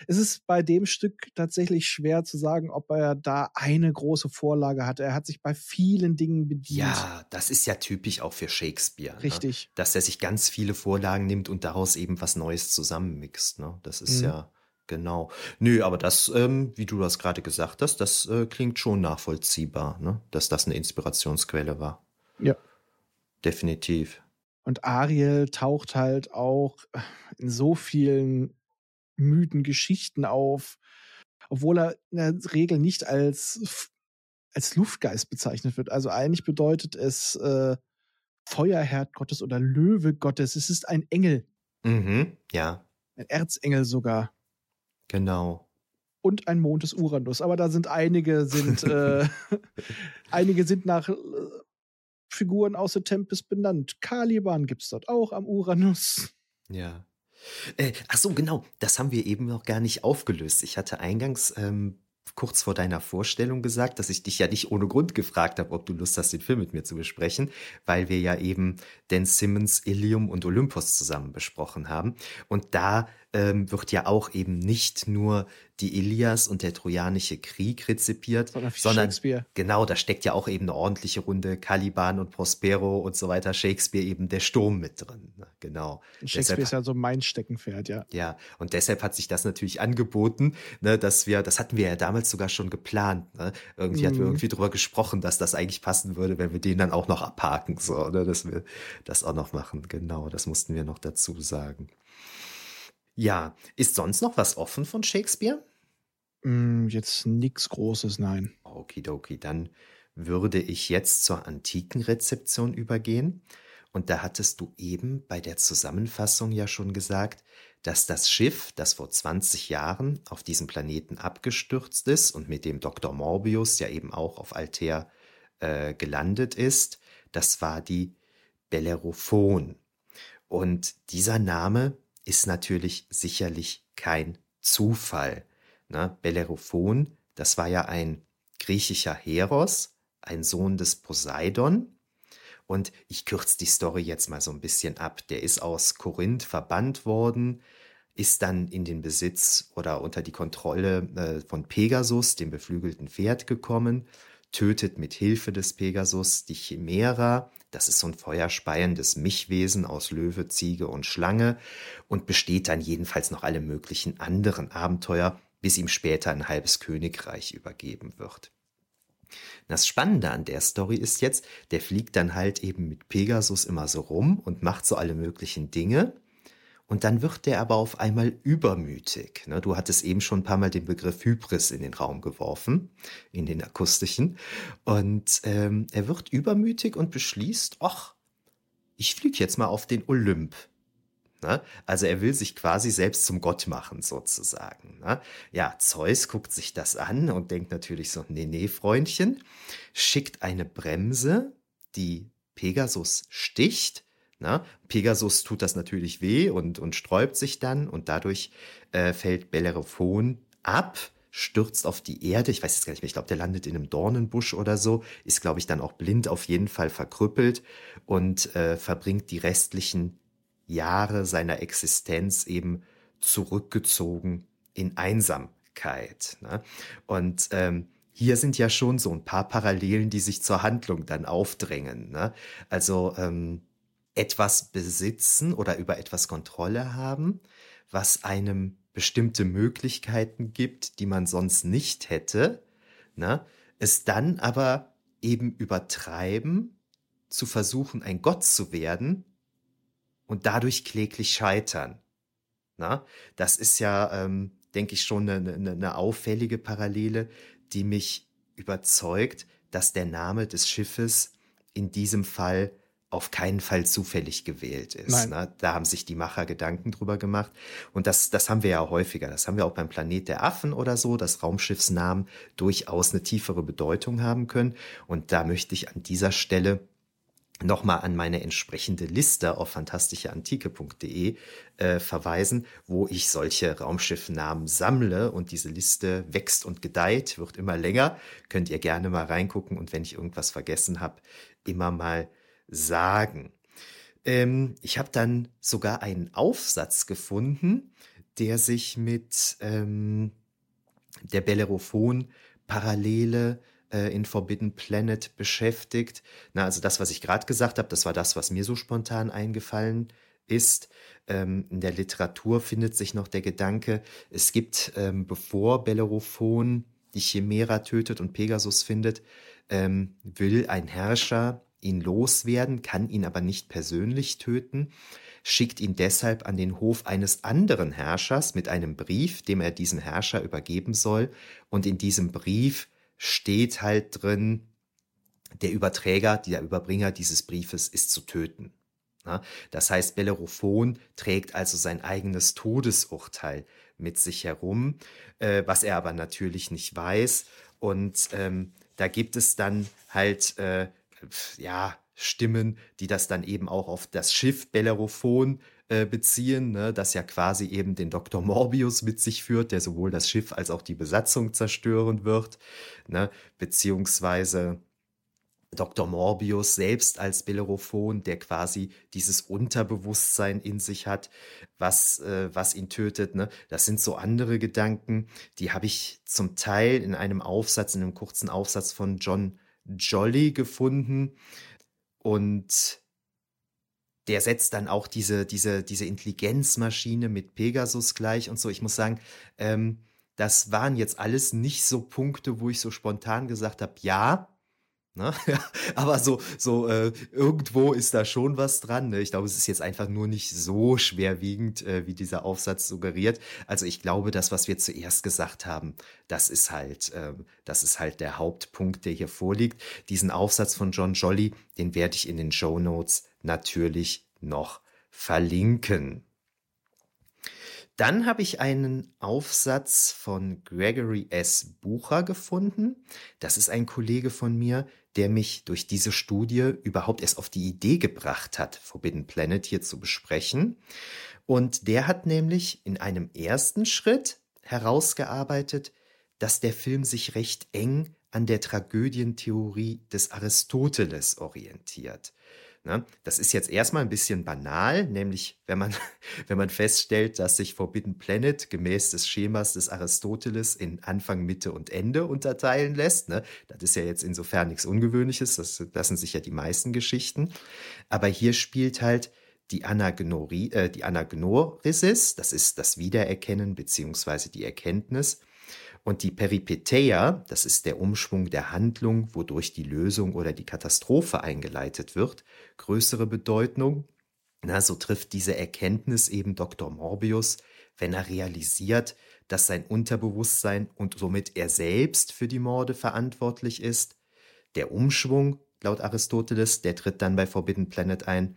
es ist bei dem Stück tatsächlich schwer zu sagen, ob er da eine große Vorlage hatte. Er hat sich bei vielen Dingen bedient. Ja, das ist ja typisch auch für Shakespeare. Ne? Richtig. Ne? Dass er sich ganz viele Vorlagen nimmt und daraus eben was Neues zusammenmixt. Ne? Das ist mhm. ja genau. Nö, aber das, ähm, wie du das gerade gesagt hast, das äh, klingt schon nachvollziehbar, ne? dass das eine Inspirationsquelle war. Ja. Definitiv. Und Ariel taucht halt auch in so vielen Mythen, Geschichten auf, obwohl er in der Regel nicht als, als Luftgeist bezeichnet wird. Also eigentlich bedeutet es äh, Feuerherd Gottes oder Löwe Gottes. Es ist ein Engel. Mhm, ja. Ein Erzengel sogar. Genau. Und ein Mond des Uranus. Aber da sind einige sind [laughs] äh, [laughs] einige sind nach äh, Figuren aus der Tempest benannt. Caliban gibt es dort auch am Uranus. Ja. Äh, ach so, genau, das haben wir eben noch gar nicht aufgelöst. Ich hatte eingangs ähm, kurz vor deiner Vorstellung gesagt, dass ich dich ja nicht ohne Grund gefragt habe, ob du Lust hast, den Film mit mir zu besprechen, weil wir ja eben Dan Simmons, Ilium und Olympus zusammen besprochen haben. Und da ähm, wird ja auch eben nicht nur die Ilias und der Trojanische Krieg rezipiert, sondern, sondern genau, da steckt ja auch eben eine ordentliche Runde Caliban und Prospero und so weiter, Shakespeare eben der Sturm mit drin. Ne? Genau. Shakespeare deshalb, ist ja so mein Steckenpferd, ja. Ja, und deshalb hat sich das natürlich angeboten, ne, dass wir, das hatten wir ja damals sogar schon geplant. Ne? Irgendwie mm. hatten wir mhm. irgendwie drüber gesprochen, dass das eigentlich passen würde, wenn wir den dann auch noch abhaken, so, ne? dass wir das auch noch machen. Genau, das mussten wir noch dazu sagen. Ja, ist sonst noch was offen von Shakespeare? Mm, jetzt nichts Großes, nein. Okidoki, dann würde ich jetzt zur antiken Rezeption übergehen. Und da hattest du eben bei der Zusammenfassung ja schon gesagt, dass das Schiff, das vor 20 Jahren auf diesem Planeten abgestürzt ist und mit dem Dr. Morbius ja eben auch auf Altair äh, gelandet ist, das war die Bellerophon. Und dieser Name ist natürlich sicherlich kein Zufall. Ne? Bellerophon, das war ja ein griechischer Heros, ein Sohn des Poseidon. Und ich kürze die Story jetzt mal so ein bisschen ab. Der ist aus Korinth verbannt worden, ist dann in den Besitz oder unter die Kontrolle äh, von Pegasus, dem beflügelten Pferd, gekommen, tötet mit Hilfe des Pegasus die Chimera, das ist so ein feuerspeiendes Mischwesen aus Löwe, Ziege und Schlange und besteht dann jedenfalls noch alle möglichen anderen Abenteuer, bis ihm später ein halbes Königreich übergeben wird. Das Spannende an der Story ist jetzt, der fliegt dann halt eben mit Pegasus immer so rum und macht so alle möglichen Dinge und dann wird der aber auf einmal übermütig. Ne? Du hattest eben schon ein paar Mal den Begriff Hybris in den Raum geworfen, in den akustischen. Und ähm, er wird übermütig und beschließt, ach, ich fliege jetzt mal auf den Olymp. Ne? Also er will sich quasi selbst zum Gott machen, sozusagen. Ne? Ja, Zeus guckt sich das an und denkt natürlich so, nee, nee, Freundchen, schickt eine Bremse, die Pegasus sticht, na, ne? Pegasus tut das natürlich weh und, und sträubt sich dann und dadurch äh, fällt Bellerophon ab, stürzt auf die Erde. Ich weiß jetzt gar nicht mehr, ich glaube, der landet in einem Dornenbusch oder so, ist, glaube ich, dann auch blind, auf jeden Fall verkrüppelt und äh, verbringt die restlichen Jahre seiner Existenz eben zurückgezogen in Einsamkeit. Ne? Und ähm, hier sind ja schon so ein paar Parallelen, die sich zur Handlung dann aufdrängen. Ne? Also ähm, etwas besitzen oder über etwas Kontrolle haben, was einem bestimmte Möglichkeiten gibt, die man sonst nicht hätte, ne? es dann aber eben übertreiben, zu versuchen, ein Gott zu werden und dadurch kläglich scheitern. Na? Das ist ja, ähm, denke ich, schon eine, eine, eine auffällige Parallele, die mich überzeugt, dass der Name des Schiffes in diesem Fall auf keinen Fall zufällig gewählt ist. Ne? Da haben sich die Macher Gedanken drüber gemacht. Und das, das haben wir ja häufiger. Das haben wir auch beim Planet der Affen oder so, dass Raumschiffsnamen durchaus eine tiefere Bedeutung haben können. Und da möchte ich an dieser Stelle nochmal an meine entsprechende Liste auf fantastischeantike.de äh, verweisen, wo ich solche Raumschiffnamen sammle und diese Liste wächst und gedeiht, wird immer länger. Könnt ihr gerne mal reingucken und wenn ich irgendwas vergessen habe, immer mal sagen. Ähm, ich habe dann sogar einen Aufsatz gefunden, der sich mit ähm, der Bellerophon-Parallele äh, in Forbidden Planet beschäftigt. Na, also das, was ich gerade gesagt habe, das war das, was mir so spontan eingefallen ist. Ähm, in der Literatur findet sich noch der Gedanke, es gibt, ähm, bevor Bellerophon die Chimera tötet und Pegasus findet, ähm, will ein Herrscher ihn loswerden, kann ihn aber nicht persönlich töten, schickt ihn deshalb an den Hof eines anderen Herrschers mit einem Brief, dem er diesen Herrscher übergeben soll. Und in diesem Brief steht halt drin, der Überträger, der Überbringer dieses Briefes ist zu töten. Das heißt, Bellerophon trägt also sein eigenes Todesurteil mit sich herum, äh, was er aber natürlich nicht weiß. Und ähm, da gibt es dann halt, äh, ja, Stimmen, die das dann eben auch auf das Schiff Bellerophon äh, beziehen, ne, das ja quasi eben den Dr. Morbius mit sich führt, der sowohl das Schiff als auch die Besatzung zerstören wird, ne, beziehungsweise Dr. Morbius selbst als Bellerophon, der quasi dieses Unterbewusstsein in sich hat, was, äh, was ihn tötet. Ne? Das sind so andere Gedanken, die habe ich zum Teil in einem Aufsatz, in einem kurzen Aufsatz von John Jolly gefunden. Und der setzt dann auch diese, diese, diese Intelligenzmaschine mit Pegasus gleich und so. Ich muss sagen, ähm, das waren jetzt alles nicht so Punkte, wo ich so spontan gesagt habe, ja, Ne? [laughs] Aber so, so äh, irgendwo ist da schon was dran. Ne? Ich glaube, es ist jetzt einfach nur nicht so schwerwiegend, äh, wie dieser Aufsatz suggeriert. Also ich glaube, das, was wir zuerst gesagt haben, das ist halt, äh, das ist halt der Hauptpunkt, der hier vorliegt. Diesen Aufsatz von John Jolly, den werde ich in den Show Notes natürlich noch verlinken. Dann habe ich einen Aufsatz von Gregory S. Bucher gefunden. Das ist ein Kollege von mir, der mich durch diese Studie überhaupt erst auf die Idee gebracht hat, Forbidden Planet hier zu besprechen. Und der hat nämlich in einem ersten Schritt herausgearbeitet, dass der Film sich recht eng an der Tragödientheorie des Aristoteles orientiert. Ne? Das ist jetzt erstmal ein bisschen banal, nämlich wenn man, [laughs] wenn man feststellt, dass sich Forbidden Planet gemäß des Schemas des Aristoteles in Anfang, Mitte und Ende unterteilen lässt. Ne? Das ist ja jetzt insofern nichts Ungewöhnliches, das lassen sich ja die meisten Geschichten. Aber hier spielt halt die, Anagnorie, äh, die Anagnorisis, das ist das Wiedererkennen beziehungsweise die Erkenntnis, und die Peripeteia, das ist der Umschwung der Handlung, wodurch die Lösung oder die Katastrophe eingeleitet wird, größere Bedeutung. Na, so trifft diese Erkenntnis eben Dr. Morbius, wenn er realisiert, dass sein Unterbewusstsein und somit er selbst für die Morde verantwortlich ist. Der Umschwung, laut Aristoteles, der tritt dann bei Forbidden Planet ein,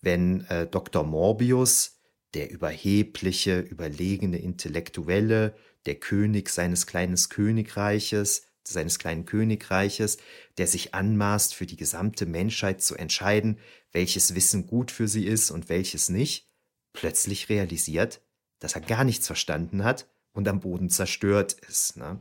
wenn äh, Dr. Morbius, der überhebliche, überlegene Intellektuelle, der König seines kleinen Königreiches, seines kleinen Königreiches, der sich anmaßt, für die gesamte Menschheit zu entscheiden, welches Wissen gut für sie ist und welches nicht, plötzlich realisiert, dass er gar nichts verstanden hat und am Boden zerstört ist. Ne?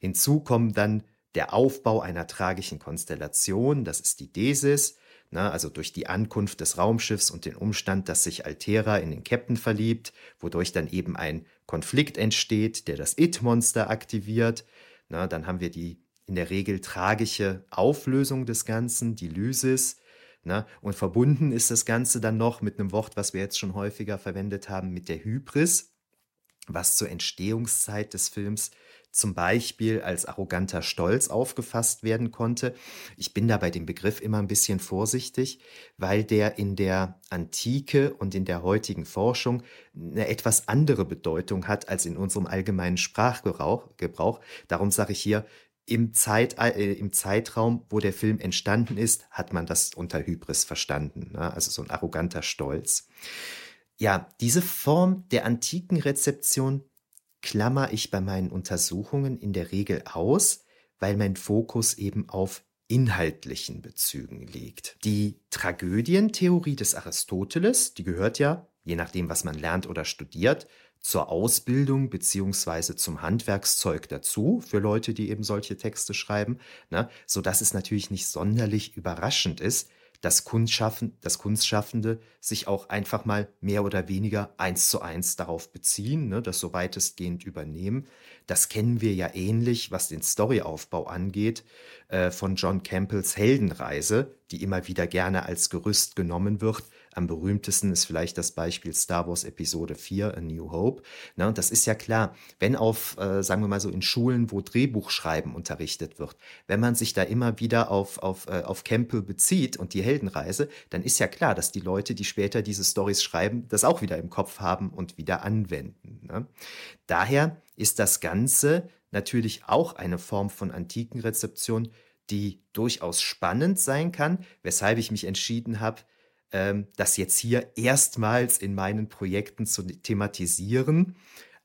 Hinzu kommen dann der Aufbau einer tragischen Konstellation, das ist die Desis, ne? also durch die Ankunft des Raumschiffs und den Umstand, dass sich Altera in den Captain verliebt, wodurch dann eben ein Konflikt entsteht, der das It-Monster aktiviert. Ne? Dann haben wir die in der Regel tragische Auflösung des Ganzen, die Lysis. Ne? Und verbunden ist das Ganze dann noch mit einem Wort, was wir jetzt schon häufiger verwendet haben, mit der Hybris, was zur Entstehungszeit des Films zum Beispiel als arroganter Stolz aufgefasst werden konnte. Ich bin da bei dem Begriff immer ein bisschen vorsichtig, weil der in der Antike und in der heutigen Forschung eine etwas andere Bedeutung hat als in unserem allgemeinen Sprachgebrauch. Darum sage ich hier, im, Zeit, äh, im Zeitraum, wo der Film entstanden ist, hat man das unter Hybris verstanden. Ne? Also so ein arroganter Stolz. Ja, diese Form der antiken Rezeption klammer ich bei meinen Untersuchungen in der Regel aus, weil mein Fokus eben auf inhaltlichen Bezügen liegt. Die Tragödientheorie des Aristoteles, die gehört ja, je nachdem, was man lernt oder studiert, zur Ausbildung beziehungsweise zum Handwerkszeug dazu für Leute, die eben solche Texte schreiben, ne, so dass es natürlich nicht sonderlich überraschend ist, dass, Kunstschaffen, dass Kunstschaffende sich auch einfach mal mehr oder weniger eins zu eins darauf beziehen, ne, das so weitestgehend übernehmen. Das kennen wir ja ähnlich, was den Storyaufbau angeht, äh, von John Campbells Heldenreise, die immer wieder gerne als Gerüst genommen wird, am berühmtesten ist vielleicht das Beispiel Star Wars Episode 4, A New Hope. Und das ist ja klar, wenn auf, äh, sagen wir mal so, in Schulen, wo Drehbuchschreiben unterrichtet wird, wenn man sich da immer wieder auf, auf, äh, auf Campbell bezieht und die Heldenreise, dann ist ja klar, dass die Leute, die später diese Stories schreiben, das auch wieder im Kopf haben und wieder anwenden. Ne? Daher ist das Ganze natürlich auch eine Form von antiken Rezeption, die durchaus spannend sein kann, weshalb ich mich entschieden habe, ähm, das jetzt hier erstmals in meinen Projekten zu thematisieren.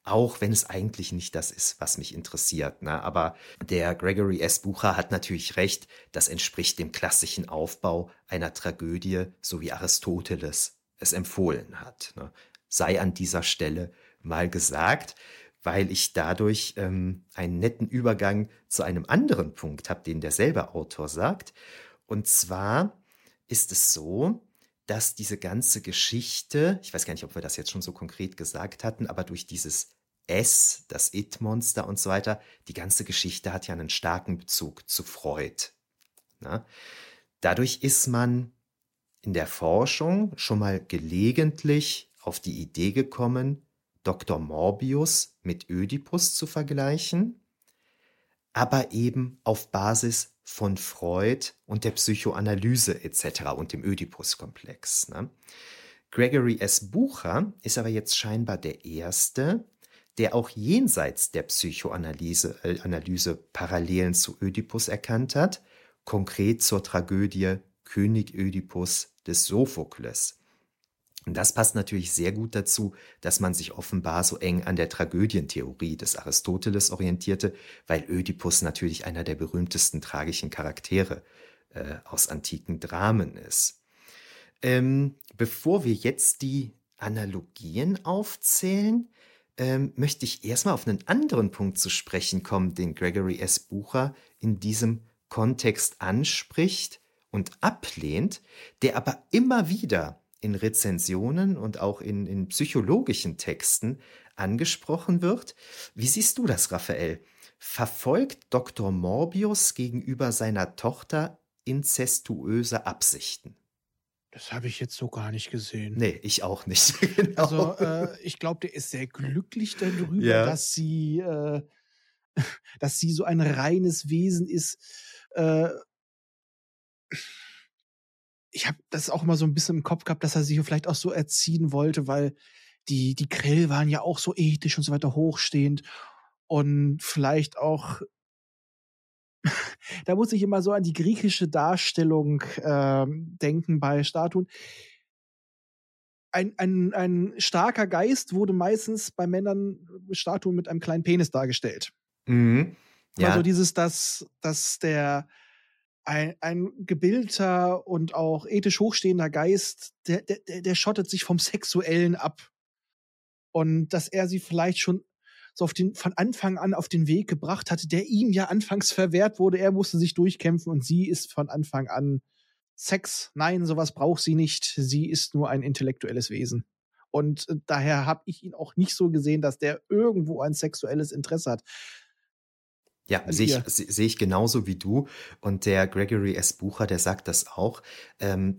Auch wenn es eigentlich nicht das ist, was mich interessiert. Ne? Aber der Gregory S. Bucher hat natürlich recht, das entspricht dem klassischen Aufbau einer Tragödie, so wie Aristoteles es empfohlen hat. Ne? Sei an dieser Stelle mal gesagt, weil ich dadurch ähm, einen netten Übergang zu einem anderen Punkt habe, den derselbe Autor sagt. Und zwar ist es so, dass diese ganze Geschichte, ich weiß gar nicht, ob wir das jetzt schon so konkret gesagt hatten, aber durch dieses S, das It-Monster und so weiter, die ganze Geschichte hat ja einen starken Bezug zu Freud. Na? Dadurch ist man in der Forschung schon mal gelegentlich auf die Idee gekommen, Dr. Morbius mit Ödipus zu vergleichen, aber eben auf Basis von Freud und der Psychoanalyse etc. und dem Oedipus-Komplex. Ne? Gregory S. Bucher ist aber jetzt scheinbar der Erste, der auch jenseits der Psychoanalyse äh, Analyse Parallelen zu Ödipus erkannt hat, konkret zur Tragödie König Ödipus des Sophokles. Und das passt natürlich sehr gut dazu, dass man sich offenbar so eng an der Tragödientheorie des Aristoteles orientierte, weil Ödipus natürlich einer der berühmtesten tragischen Charaktere äh, aus antiken Dramen ist. Ähm, bevor wir jetzt die Analogien aufzählen, ähm, möchte ich erstmal auf einen anderen Punkt zu sprechen kommen, den Gregory S. Bucher in diesem Kontext anspricht und ablehnt, der aber immer wieder in Rezensionen und auch in, in psychologischen Texten angesprochen wird. Wie siehst du das, Raphael? Verfolgt Dr. Morbius gegenüber seiner Tochter inzestuöse Absichten? Das habe ich jetzt so gar nicht gesehen. Nee, ich auch nicht. [laughs] genau. Also, äh, ich glaube, der ist sehr glücklich darüber, ja. dass sie, äh, [laughs] dass sie so ein reines Wesen ist. Äh, ich habe das auch immer so ein bisschen im Kopf gehabt, dass er sich vielleicht auch so erziehen wollte, weil die, die Grill waren ja auch so ethisch und so weiter hochstehend und vielleicht auch [laughs] da muss ich immer so an die griechische Darstellung äh, denken bei Statuen. Ein, ein, ein starker Geist wurde meistens bei Männern Statuen mit einem kleinen Penis dargestellt. Mhm. Ja. Also dieses, dass, dass der, ein, ein gebildeter und auch ethisch hochstehender Geist, der, der, der schottet sich vom Sexuellen ab. Und dass er sie vielleicht schon so auf den, von Anfang an auf den Weg gebracht hatte, der ihm ja anfangs verwehrt wurde. Er musste sich durchkämpfen und sie ist von Anfang an Sex. Nein, sowas braucht sie nicht. Sie ist nur ein intellektuelles Wesen. Und äh, daher habe ich ihn auch nicht so gesehen, dass der irgendwo ein sexuelles Interesse hat. Ja, sehe ich, seh ich genauso wie du. Und der Gregory S. Bucher, der sagt das auch. Ähm,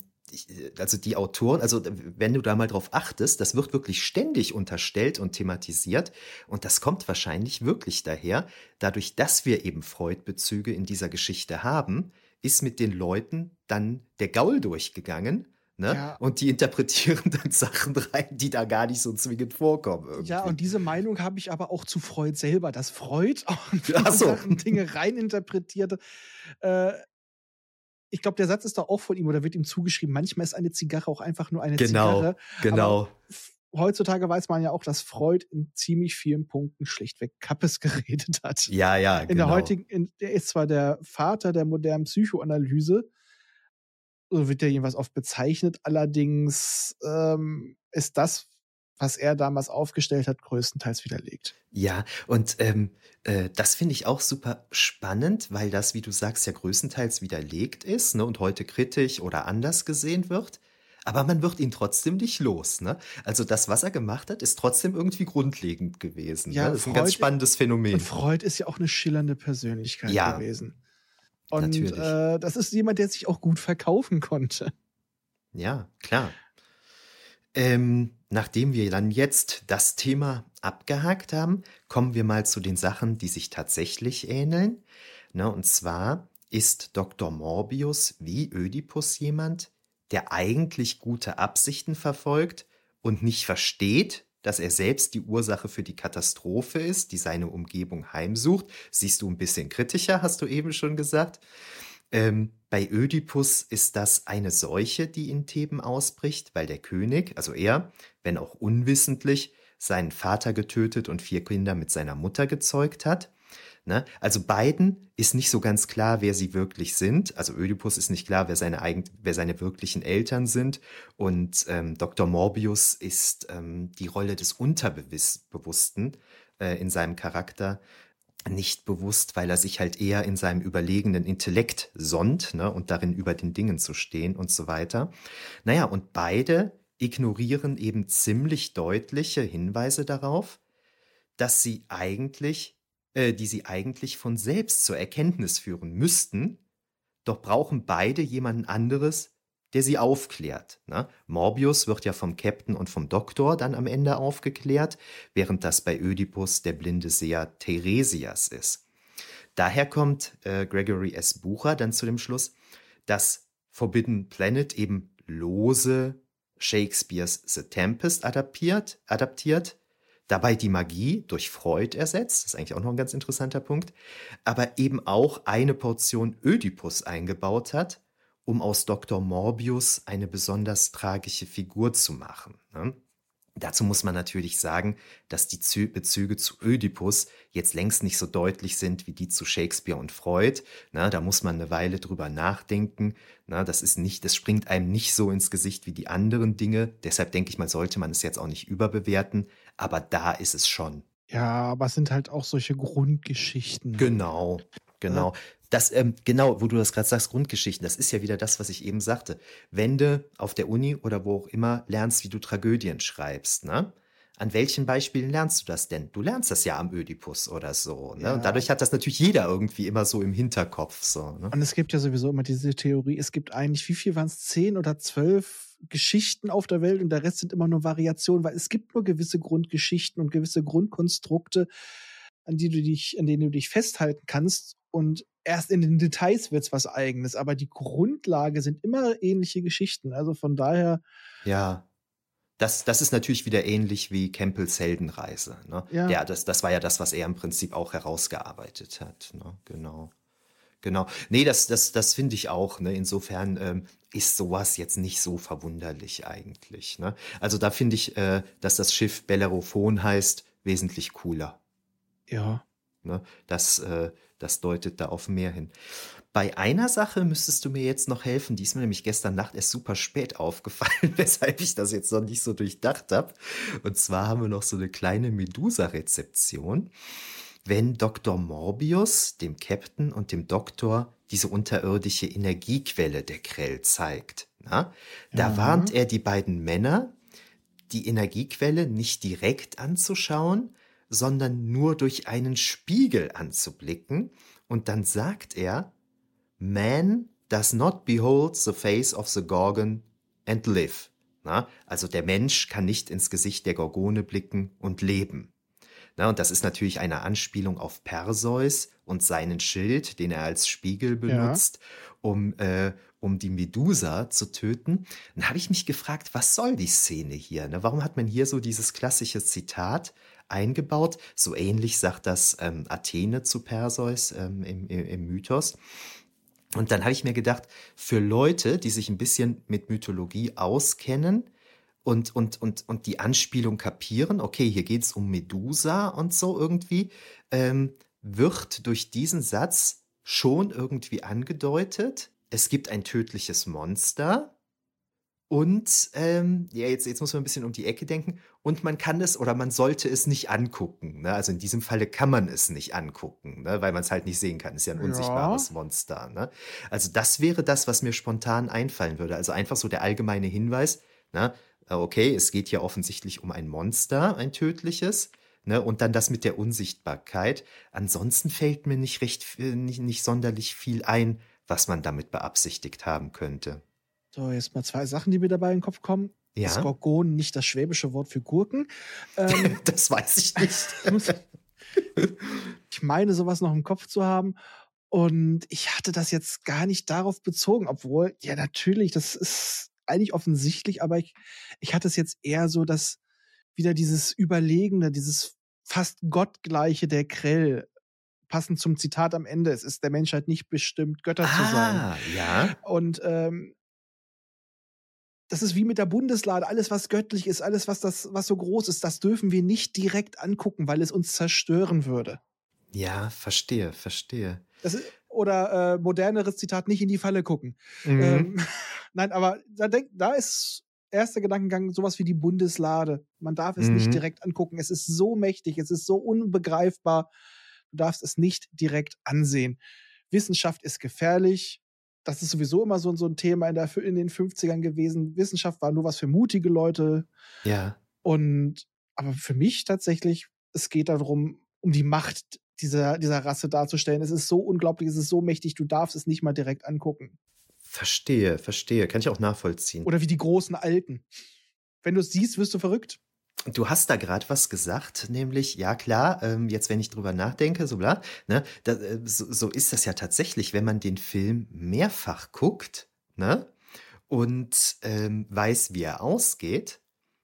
also die Autoren, also wenn du da mal drauf achtest, das wird wirklich ständig unterstellt und thematisiert. Und das kommt wahrscheinlich wirklich daher, dadurch, dass wir eben Freud-Bezüge in dieser Geschichte haben, ist mit den Leuten dann der Gaul durchgegangen Ne? Ja. Und die interpretieren [laughs] dann Sachen rein, die da gar nicht so zwingend vorkommen. Irgendwie. Ja, und diese Meinung habe ich aber auch zu Freud selber, dass Freud auch [laughs] ja, so. Sachen, [laughs] Dinge reininterpretierte. Äh, ich glaube, der Satz ist doch auch von ihm oder wird ihm zugeschrieben. Manchmal ist eine Zigarre auch einfach nur eine genau, Zigarre. Genau, genau. Heutzutage weiß man ja auch, dass Freud in ziemlich vielen Punkten schlichtweg Kappes geredet hat. Ja, ja, in genau. der heutigen, in, der ist zwar der Vater der modernen Psychoanalyse, so wird ja jedenfalls oft bezeichnet. Allerdings ähm, ist das, was er damals aufgestellt hat, größtenteils widerlegt. Ja, und ähm, äh, das finde ich auch super spannend, weil das, wie du sagst, ja größtenteils widerlegt ist ne, und heute kritisch oder anders gesehen wird. Aber man wird ihn trotzdem nicht los. Ne? Also das, was er gemacht hat, ist trotzdem irgendwie grundlegend gewesen. Ja, ne? Das ist ein ganz spannendes Phänomen. Und Freud ist ja auch eine schillernde Persönlichkeit ja. gewesen. Und äh, das ist jemand, der sich auch gut verkaufen konnte. Ja, klar. Ähm, nachdem wir dann jetzt das Thema abgehakt haben, kommen wir mal zu den Sachen, die sich tatsächlich ähneln. Na, und zwar ist Dr. Morbius wie Ödipus jemand, der eigentlich gute Absichten verfolgt und nicht versteht, dass er selbst die Ursache für die Katastrophe ist, die seine Umgebung heimsucht. Siehst du ein bisschen kritischer, hast du eben schon gesagt. Ähm, bei Ödipus ist das eine Seuche, die in Theben ausbricht, weil der König, also er, wenn auch unwissentlich, seinen Vater getötet und vier Kinder mit seiner Mutter gezeugt hat. Ne? Also beiden ist nicht so ganz klar, wer sie wirklich sind. Also Ödipus ist nicht klar, wer seine, eigen, wer seine wirklichen Eltern sind. Und ähm, Dr. Morbius ist ähm, die Rolle des Unterbewussten äh, in seinem Charakter nicht bewusst, weil er sich halt eher in seinem überlegenen Intellekt sonnt ne, und darin über den Dingen zu stehen und so weiter. Naja, und beide ignorieren eben ziemlich deutliche Hinweise darauf, dass sie eigentlich äh, die sie eigentlich von selbst zur Erkenntnis führen müssten, doch brauchen beide jemanden anderes, der sie aufklärt. Ne? Morbius wird ja vom Captain und vom Doktor dann am Ende aufgeklärt, während das bei Ödipus der blinde Seher Theresias ist. Daher kommt äh, Gregory S. Bucher dann zu dem Schluss, dass Forbidden Planet eben lose Shakespeares The Tempest adaptiert, adaptiert dabei die Magie durch Freud ersetzt, das ist eigentlich auch noch ein ganz interessanter Punkt, aber eben auch eine Portion Ödipus eingebaut hat, um aus Dr. Morbius eine besonders tragische Figur zu machen. Ne? Dazu muss man natürlich sagen, dass die Bezüge zu Ödipus jetzt längst nicht so deutlich sind wie die zu Shakespeare und Freud. Na, da muss man eine Weile drüber nachdenken. Na, das ist nicht, das springt einem nicht so ins Gesicht wie die anderen Dinge. Deshalb denke ich mal, sollte man es jetzt auch nicht überbewerten. Aber da ist es schon. Ja, aber es sind halt auch solche Grundgeschichten. Genau, genau. Das, ähm, genau, wo du das gerade sagst, Grundgeschichten, das ist ja wieder das, was ich eben sagte. Wenn du auf der Uni oder wo auch immer lernst, wie du Tragödien schreibst, ne? An welchen Beispielen lernst du das denn? Du lernst das ja am Ödipus oder so. Ne? Ja. Und dadurch hat das natürlich jeder irgendwie immer so im Hinterkopf. So, ne? Und es gibt ja sowieso immer diese Theorie, es gibt eigentlich, wie viel waren es, zehn oder zwölf Geschichten auf der Welt und der Rest sind immer nur Variationen, weil es gibt nur gewisse Grundgeschichten und gewisse Grundkonstrukte, an die du dich, an denen du dich festhalten kannst. Und erst in den Details wird es was eigenes, aber die Grundlage sind immer ähnliche Geschichten. Also von daher. Ja. Das, das ist natürlich wieder ähnlich wie Campbells Heldenreise. Ne? Ja. ja, das, das war ja das, was er im Prinzip auch herausgearbeitet hat. Ne? Genau. Genau. Nee, das, das, das finde ich auch. Ne? Insofern ähm, ist sowas jetzt nicht so verwunderlich eigentlich. Ne? Also da finde ich, äh, dass das Schiff Bellerophon heißt, wesentlich cooler. Ja. Ne? Das, äh, das deutet da auf mehr hin. Bei einer Sache müsstest du mir jetzt noch helfen, die ist mir nämlich gestern Nacht erst super spät aufgefallen, [laughs] weshalb ich das jetzt noch nicht so durchdacht habe. Und zwar haben wir noch so eine kleine Medusa-Rezeption. Wenn Dr. Morbius dem Captain und dem Doktor diese unterirdische Energiequelle der Krell zeigt, na? da Ja. warnt er die beiden Männer, die Energiequelle nicht direkt anzuschauen, sondern nur durch einen Spiegel anzublicken. Und dann sagt er, Man does not behold the face of the Gorgon and live. Na, also der Mensch kann nicht ins Gesicht der Gorgone blicken und leben. Na, und das ist natürlich eine Anspielung auf Perseus und seinen Schild, den er als Spiegel benutzt, um, äh, um die Medusa zu töten. Dann habe ich mich gefragt, was soll die Szene hier? Ne? Warum hat man hier so dieses klassische Zitat eingebaut? So ähnlich sagt das ähm, Athene zu Perseus ähm, im, im, im Mythos. Und dann habe ich mir gedacht, für Leute, die sich ein bisschen mit Mythologie auskennen und, und, und, und die Anspielung kapieren, okay, hier geht es um Medusa und so irgendwie, ähm, wird durch diesen Satz schon irgendwie angedeutet, es gibt ein tödliches Monster und ähm, ja, jetzt, jetzt muss man ein bisschen um die Ecke denken. Und man kann es oder man sollte es nicht angucken. Ne? Also in diesem Falle kann man es nicht angucken, ne? weil man es halt nicht sehen kann. Ist ja ein Ja. unsichtbares Monster. Ne? Also das wäre das, was mir spontan einfallen würde. Also einfach so der allgemeine Hinweis. Ne? äh, Okay, es geht hier offensichtlich um ein Monster, ein tödliches. Ne? Und dann das mit der Unsichtbarkeit. Ansonsten fällt mir nicht recht, äh, nicht, nicht sonderlich viel ein, was man damit beabsichtigt haben könnte. So, jetzt mal zwei Sachen, die mir dabei in den Kopf kommen. Ja. Ist Gorgon nicht das schwäbische Wort für Gurken? Ähm, [laughs] Das weiß ich nicht. [laughs] ich meine, sowas noch im Kopf zu haben. Und ich hatte das jetzt gar nicht darauf bezogen, obwohl, ja, natürlich, das ist eigentlich offensichtlich, aber ich, ich hatte es jetzt eher so, dass wieder dieses Überlegene, dieses fast Gottgleiche der Krell, passend zum Zitat am Ende, es ist der Menschheit nicht bestimmt, Götter zu sein. Ah, ja. Und ähm, das ist wie mit der Bundeslade. Alles, was göttlich ist, alles, was das, was so groß ist, das dürfen wir nicht direkt angucken, weil es uns zerstören würde. Ja, verstehe, verstehe. Ist, oder äh, moderneres Zitat, nicht in die Falle gucken. Mhm. Ähm, [laughs] nein, aber da, denk, da ist erster Gedankengang sowas wie die Bundeslade. Man darf es Mhm. nicht direkt angucken. Es ist so mächtig, es ist so unbegreifbar. Du darfst es nicht direkt ansehen. Wissenschaft ist gefährlich. Das ist sowieso immer so, so ein Thema in, der, in den 50ern gewesen. Wissenschaft war nur was für mutige Leute. ja, Und aber für mich tatsächlich, es geht darum, um die Macht dieser, dieser Rasse darzustellen. Es ist so unglaublich, es ist so mächtig, du darfst es nicht mal direkt angucken. verstehe, verstehe. Kann ich auch nachvollziehen. Oder wie die großen Alten. Wenn du es siehst, wirst du verrückt. Du hast da gerade was gesagt, nämlich, ja klar, ähm, jetzt wenn ich drüber nachdenke, so bla, ne, da, äh, so, so ist das ja tatsächlich, wenn man den Film mehrfach guckt, ne, und ähm, weiß, wie er ausgeht,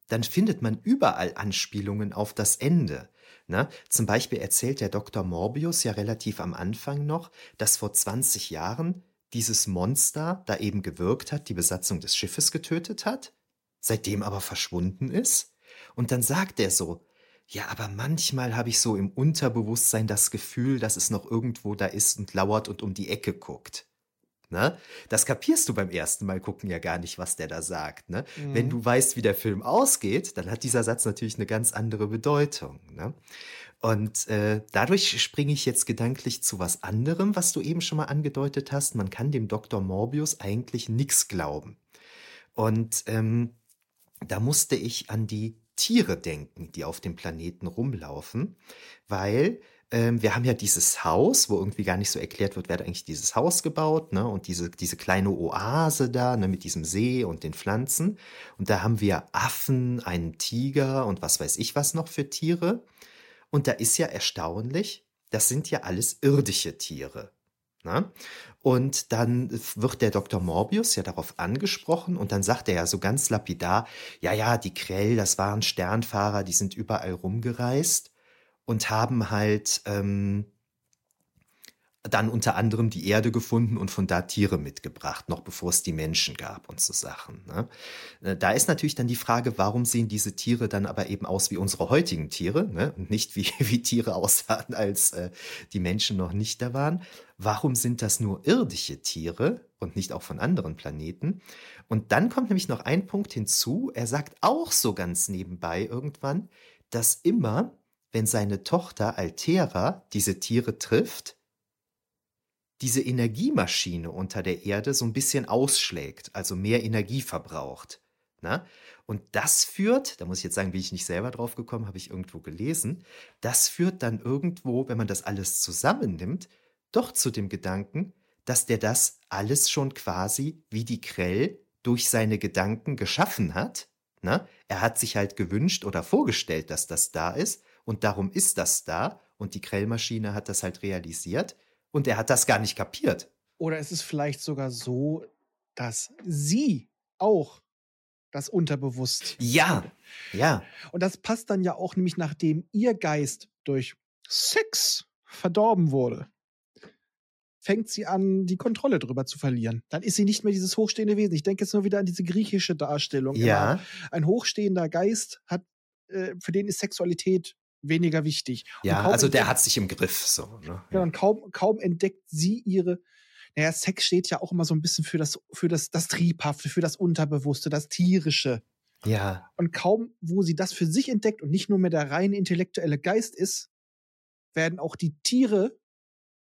dann findet man überall Anspielungen auf das Ende. Ne? Zum Beispiel erzählt der Dr. Morbius ja relativ am Anfang noch, dass vor 20 Jahren dieses Monster da eben gewirkt hat, die Besatzung des Schiffes getötet hat, seitdem aber verschwunden ist. Und dann sagt er so, ja, aber manchmal habe ich so im Unterbewusstsein das Gefühl, dass es noch irgendwo da ist und lauert und um die Ecke guckt. Ne? Das kapierst du beim ersten Mal gucken ja gar nicht, was der da sagt. Ne? Wenn Mhm. du weißt, wie der Film ausgeht, dann hat dieser Satz natürlich eine ganz andere Bedeutung. Ne? Und äh, dadurch springe ich jetzt gedanklich zu was anderem, was du eben schon mal angedeutet hast. Man kann dem Dr. Morbius eigentlich nichts glauben. Und ähm, da musste ich an die Tiere denken, die auf dem Planeten rumlaufen, weil ähm, wir haben ja dieses Haus, wo irgendwie gar nicht so erklärt wird, wer hat eigentlich dieses Haus gebaut, ne? Und diese, diese kleine Oase da, ne, mit diesem See und den Pflanzen. Und da haben wir Affen, einen Tiger und was weiß ich was noch für Tiere. Und da ist ja erstaunlich, das sind ja alles irdische Tiere. Ne? Und dann wird der Dr. Morbius ja darauf angesprochen und dann sagt er ja so ganz lapidar, ja, ja, die Krell, das waren Sternfahrer, die sind überall rumgereist und haben halt ähm, dann unter anderem die Erde gefunden und von da Tiere mitgebracht, noch bevor es die Menschen gab und so Sachen. Ne? Äh, da ist natürlich dann die Frage, warum sehen diese Tiere dann aber eben aus wie unsere heutigen Tiere ne? und nicht wie, [laughs] wie Tiere aussahen, als äh, die Menschen noch nicht da waren. Warum sind das nur irdische Tiere und nicht auch von anderen Planeten? Und dann kommt nämlich noch ein Punkt hinzu. Er sagt auch so ganz nebenbei irgendwann, dass immer, wenn seine Tochter Altera diese Tiere trifft, diese Energiemaschine unter der Erde so ein bisschen ausschlägt, also mehr Energie verbraucht. Na? Ne? Und das führt, da muss ich jetzt sagen, bin ich nicht selber drauf gekommen, habe ich irgendwo gelesen, das führt dann irgendwo, wenn man das alles zusammennimmt, doch zu dem Gedanken, dass der das alles schon quasi wie die Krell durch seine Gedanken geschaffen hat. Na? Ne? Er hat sich halt gewünscht oder vorgestellt, dass das da ist und darum ist das da und die Krellmaschine hat das halt realisiert und er hat das gar nicht kapiert. Oder ist es vielleicht sogar so, dass sie auch das unterbewusst. Ja, ja. Und das passt dann ja auch nämlich, nachdem ihr Geist durch Sex verdorben wurde, fängt sie an, die Kontrolle drüber zu verlieren. Dann ist sie nicht mehr dieses hochstehende Wesen. Ich denke jetzt nur wieder an diese griechische Darstellung. Ja. ein hochstehender Geist hat, äh, für den ist Sexualität weniger wichtig. Ja, also der hat sich im Griff so. Ne? Ja, und kaum, kaum entdeckt sie ihre. Naja, Sex steht ja auch immer so ein bisschen für das, für das, das Triebhafte, für das Unterbewusste, das Tierische. Ja. Und kaum, wo sie das für sich entdeckt und nicht nur mehr der rein intellektuelle Geist ist, werden auch die Tiere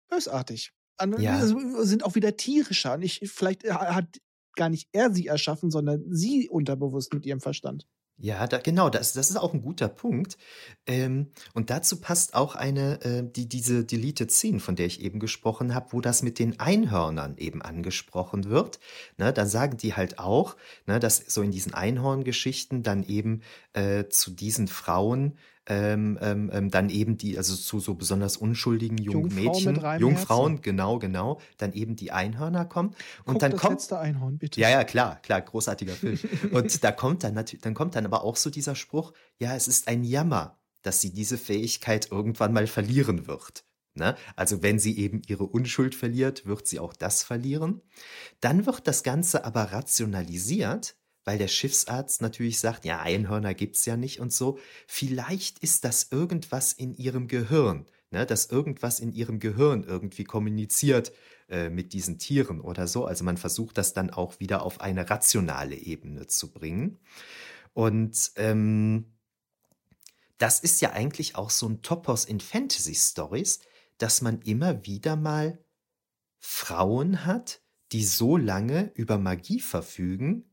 bösartig. Ja. Sind auch wieder tierischer. Nicht, vielleicht hat gar nicht er sie erschaffen, sondern sie unterbewusst mit ihrem Verstand. Ja, da, genau, das, das ist auch ein guter Punkt. Ähm, und dazu passt auch eine, äh, die, diese Deleted Scene, von der ich eben gesprochen habe, wo das mit den Einhörnern eben angesprochen wird. Ne, da sagen die halt auch, ne, dass so in diesen Einhorngeschichten dann eben äh, zu diesen Frauen ähm, ähm, ähm, dann eben die, also zu so besonders unschuldigen jungen Jungfrau Mädchen, Jungfrauen, Herzen. genau, genau, dann eben die Einhörner kommen. Und Guck dann das kommt. letzte Einhorn, bitte. Ja, ja, klar, klar, großartiger Film. und da kommt dann natürlich, dann kommt dann aber auch so dieser Spruch, ja, es ist ein Jammer, dass sie diese Fähigkeit irgendwann mal verlieren wird. Ne? Also wenn sie eben ihre Unschuld verliert, wird sie auch das verlieren. Dann wird das Ganze aber rationalisiert weil der Schiffsarzt natürlich sagt, ja, Einhörner gibt's ja nicht und so. Vielleicht ist das irgendwas in ihrem Gehirn, ne, dass irgendwas in ihrem Gehirn irgendwie kommuniziert äh, mit diesen Tieren oder so. Also man versucht das dann auch wieder auf eine rationale Ebene zu bringen. Und ähm, das ist ja eigentlich auch so ein Topos in Fantasy Stories, dass man immer wieder mal Frauen hat, die so lange über Magie verfügen,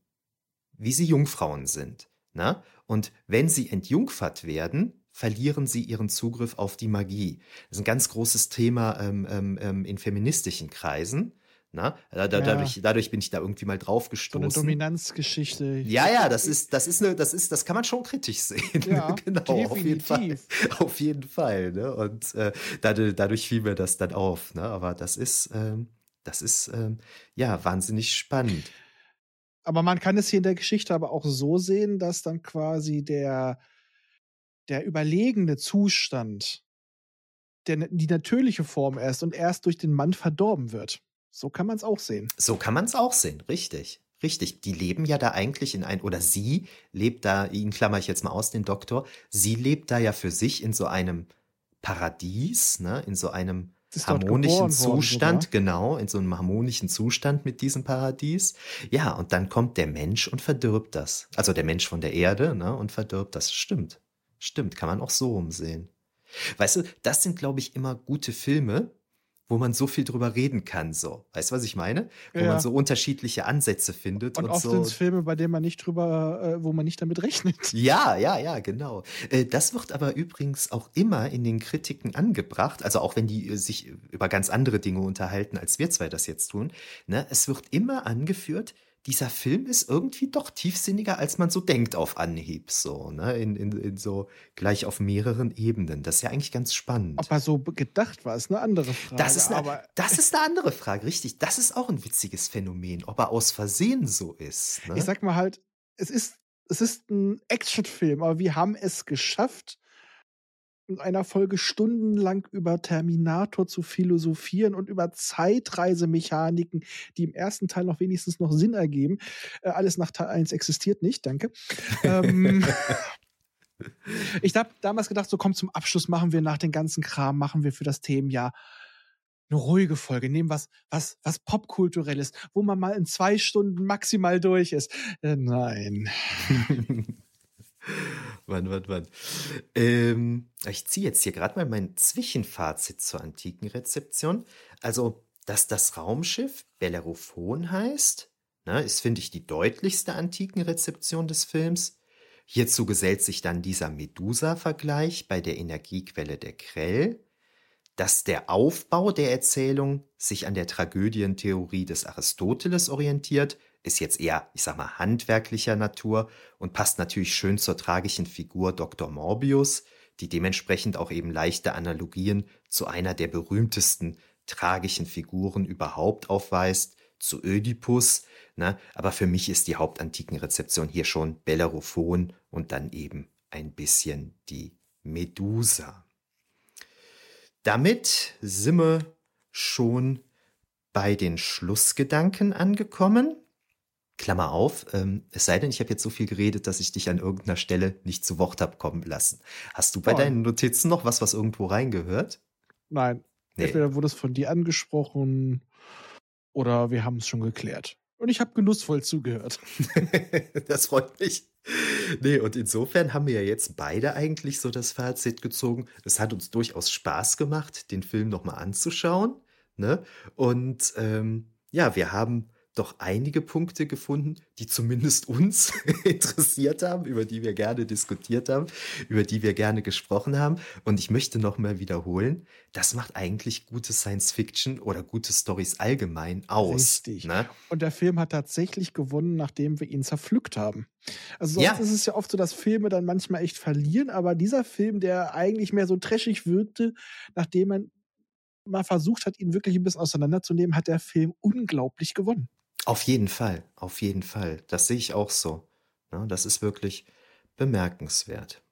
wie sie Jungfrauen sind. Na? Und wenn sie entjungfert werden, verlieren sie ihren Zugriff auf die Magie. Das ist ein ganz großes Thema ähm, ähm, ähm in feministischen Kreisen. Na? Da, da, ja. dadurch, dadurch, bin ich da irgendwie mal drauf gestoßen. So eine Dominanzgeschichte. Ja, ja, das ist, das ist eine, das ist, das kann man schon kritisch sehen. Ja, [laughs] genau, definitiv. auf jeden Fall. Auf jeden Fall. Ne? Und äh, dadurch, dadurch fiel mir das dann auf. Ne? Aber das ist, ähm, das ist ähm, ja wahnsinnig spannend. Aber man kann es hier in der Geschichte aber auch so sehen, dass dann quasi der, der überlegene Zustand der, die natürliche Form erst und erst durch den Mann verdorben wird. So kann man es auch sehen. So kann man es auch sehen, richtig. Richtig, die leben ja da eigentlich in ein, oder sie lebt da, ihn klammer ich jetzt mal aus, den Doktor, sie lebt da ja für sich in so einem Paradies, ne, in so einem harmonischen Zustand, worden, genau, in so einem harmonischen Zustand mit diesem Paradies. Ja, und dann kommt der Mensch und verdirbt das. Also der Mensch von der Erde, ne, und verdirbt das. Stimmt. Stimmt, kann man auch so umsehen. Weißt du, das sind, glaube ich, immer gute Filme, wo man so viel drüber reden kann, so. Weißt du, was ich meine? Wo ja. man so unterschiedliche Ansätze findet. Und, und oft so. sind es Filme, bei denen man nicht drüber, äh, wo man nicht damit rechnet. [laughs] Ja, ja, ja, genau. Äh, das wird aber übrigens auch immer in den Kritiken angebracht, also auch wenn die äh, sich über ganz andere Dinge unterhalten, als wir zwei das jetzt tun. Ne? Es wird immer angeführt, dieser Film ist irgendwie doch tiefsinniger, als man so denkt auf Anhieb, so, ne? In, in, in so gleich auf mehreren Ebenen. Das ist ja eigentlich ganz spannend. Ob er so gedacht war, ist eine andere Frage. Das ist eine, aber das ist eine andere Frage, richtig. Das ist auch ein witziges Phänomen, ob er aus Versehen so ist. Ne? Ich sag mal halt, es ist, es ist ein Actionfilm, aber wir haben es geschafft, in einer Folge stundenlang über Terminator zu philosophieren und über Zeitreisemechaniken, die im ersten Teil noch wenigstens noch Sinn ergeben. Äh, alles nach Teil 1 existiert nicht, danke. ähm, ich habe damals gedacht, so komm zum Abschluss machen wir nach den ganzen Kram, machen wir für das Themenjahr eine ruhige Folge, nehmen was, was, was popkulturelles, wo man mal in zwei Stunden maximal durch ist. Äh, nein. [laughs] [laughs] wann, wann, wann. Ähm, ich ziehe jetzt hier gerade mal mein Zwischenfazit zur antiken Rezeption. Also, dass das Raumschiff Bellerophon heißt, ne, ist, finde ich, die deutlichste antiken Rezeption des Films. Hierzu gesellt sich dann dieser Medusa-Vergleich bei der Energiequelle der Krell dass der Aufbau der Erzählung sich an der Tragödientheorie des Aristoteles orientiert, ist jetzt eher, ich sag mal, handwerklicher Natur und passt natürlich schön zur tragischen Figur Dr. Morbius, die dementsprechend auch eben leichte Analogien zu einer der berühmtesten tragischen Figuren überhaupt aufweist, zu Ödipus. Ne? Aber für mich ist die hauptantiken Rezeption hier schon Bellerophon und dann eben ein bisschen die Medusa. Damit sind wir schon bei den Schlussgedanken angekommen. Klammer auf, ähm, es sei denn, ich habe jetzt so viel geredet, dass ich dich an irgendeiner Stelle nicht zu Wort habe kommen lassen. Hast du bei oh. deinen Notizen noch was, was irgendwo reingehört? Nein. Nee. Entweder wurde es von dir angesprochen oder wir haben es schon geklärt. Und ich habe genussvoll zugehört. [laughs] das freut mich. Nee, und insofern haben wir ja jetzt beide eigentlich so das Fazit gezogen. Es hat uns durchaus Spaß gemacht, den Film nochmal anzuschauen. Ne? Und ähm, ja, wir haben doch einige Punkte gefunden, die zumindest uns [laughs] interessiert haben, über die wir gerne diskutiert haben, über die wir gerne gesprochen haben. Und ich möchte noch mal wiederholen, das macht eigentlich gute Science Fiction oder gute Stories allgemein aus. Richtig. Ne? Und der Film hat tatsächlich gewonnen, nachdem wir ihn zerpflückt haben. Also sonst ja. ist es ja oft so, dass Filme dann manchmal echt verlieren, aber dieser Film, der eigentlich mehr so trashig wirkte, nachdem man mal versucht hat, ihn wirklich ein bisschen auseinanderzunehmen, hat der Film unglaublich gewonnen. Auf jeden Fall, auf jeden Fall. Das sehe ich auch so. Ja, das ist wirklich bemerkenswert.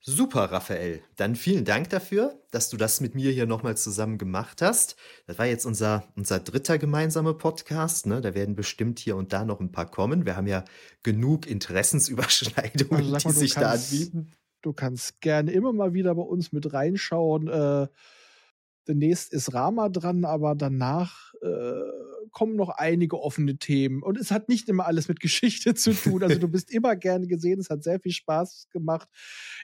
Super, Raphael. Dann vielen Dank dafür, dass du das mit mir hier nochmal zusammen gemacht hast. Das war jetzt unser, unser dritter gemeinsamer Podcast. Ne? Da werden bestimmt hier und da noch ein paar kommen. Wir haben ja genug Interessensüberschneidungen, also, mal, die sich kannst, da anbieten. Du kannst gerne immer mal wieder bei uns mit reinschauen. Äh, demnächst ist Rama dran, aber danach äh, kommen noch einige offene Themen. Und es hat nicht immer alles mit Geschichte zu tun. Also du bist immer gerne gesehen. Es hat sehr viel Spaß gemacht.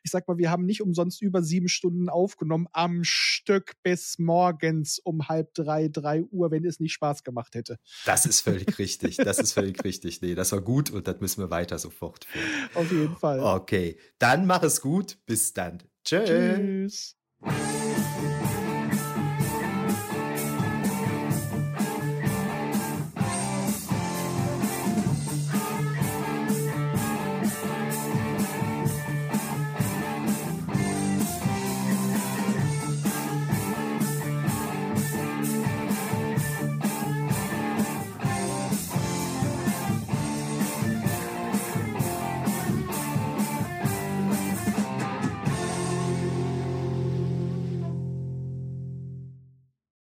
Ich sag mal, wir haben nicht umsonst über sieben Stunden aufgenommen am Stück bis morgens um halb drei, drei Uhr, wenn es nicht Spaß gemacht hätte. Das ist völlig richtig. Das ist völlig richtig. Nee, das war gut und das müssen wir weiter so fortführen. Auf jeden Fall. Okay, dann mach es gut. Bis dann. Tschö. Tschüss.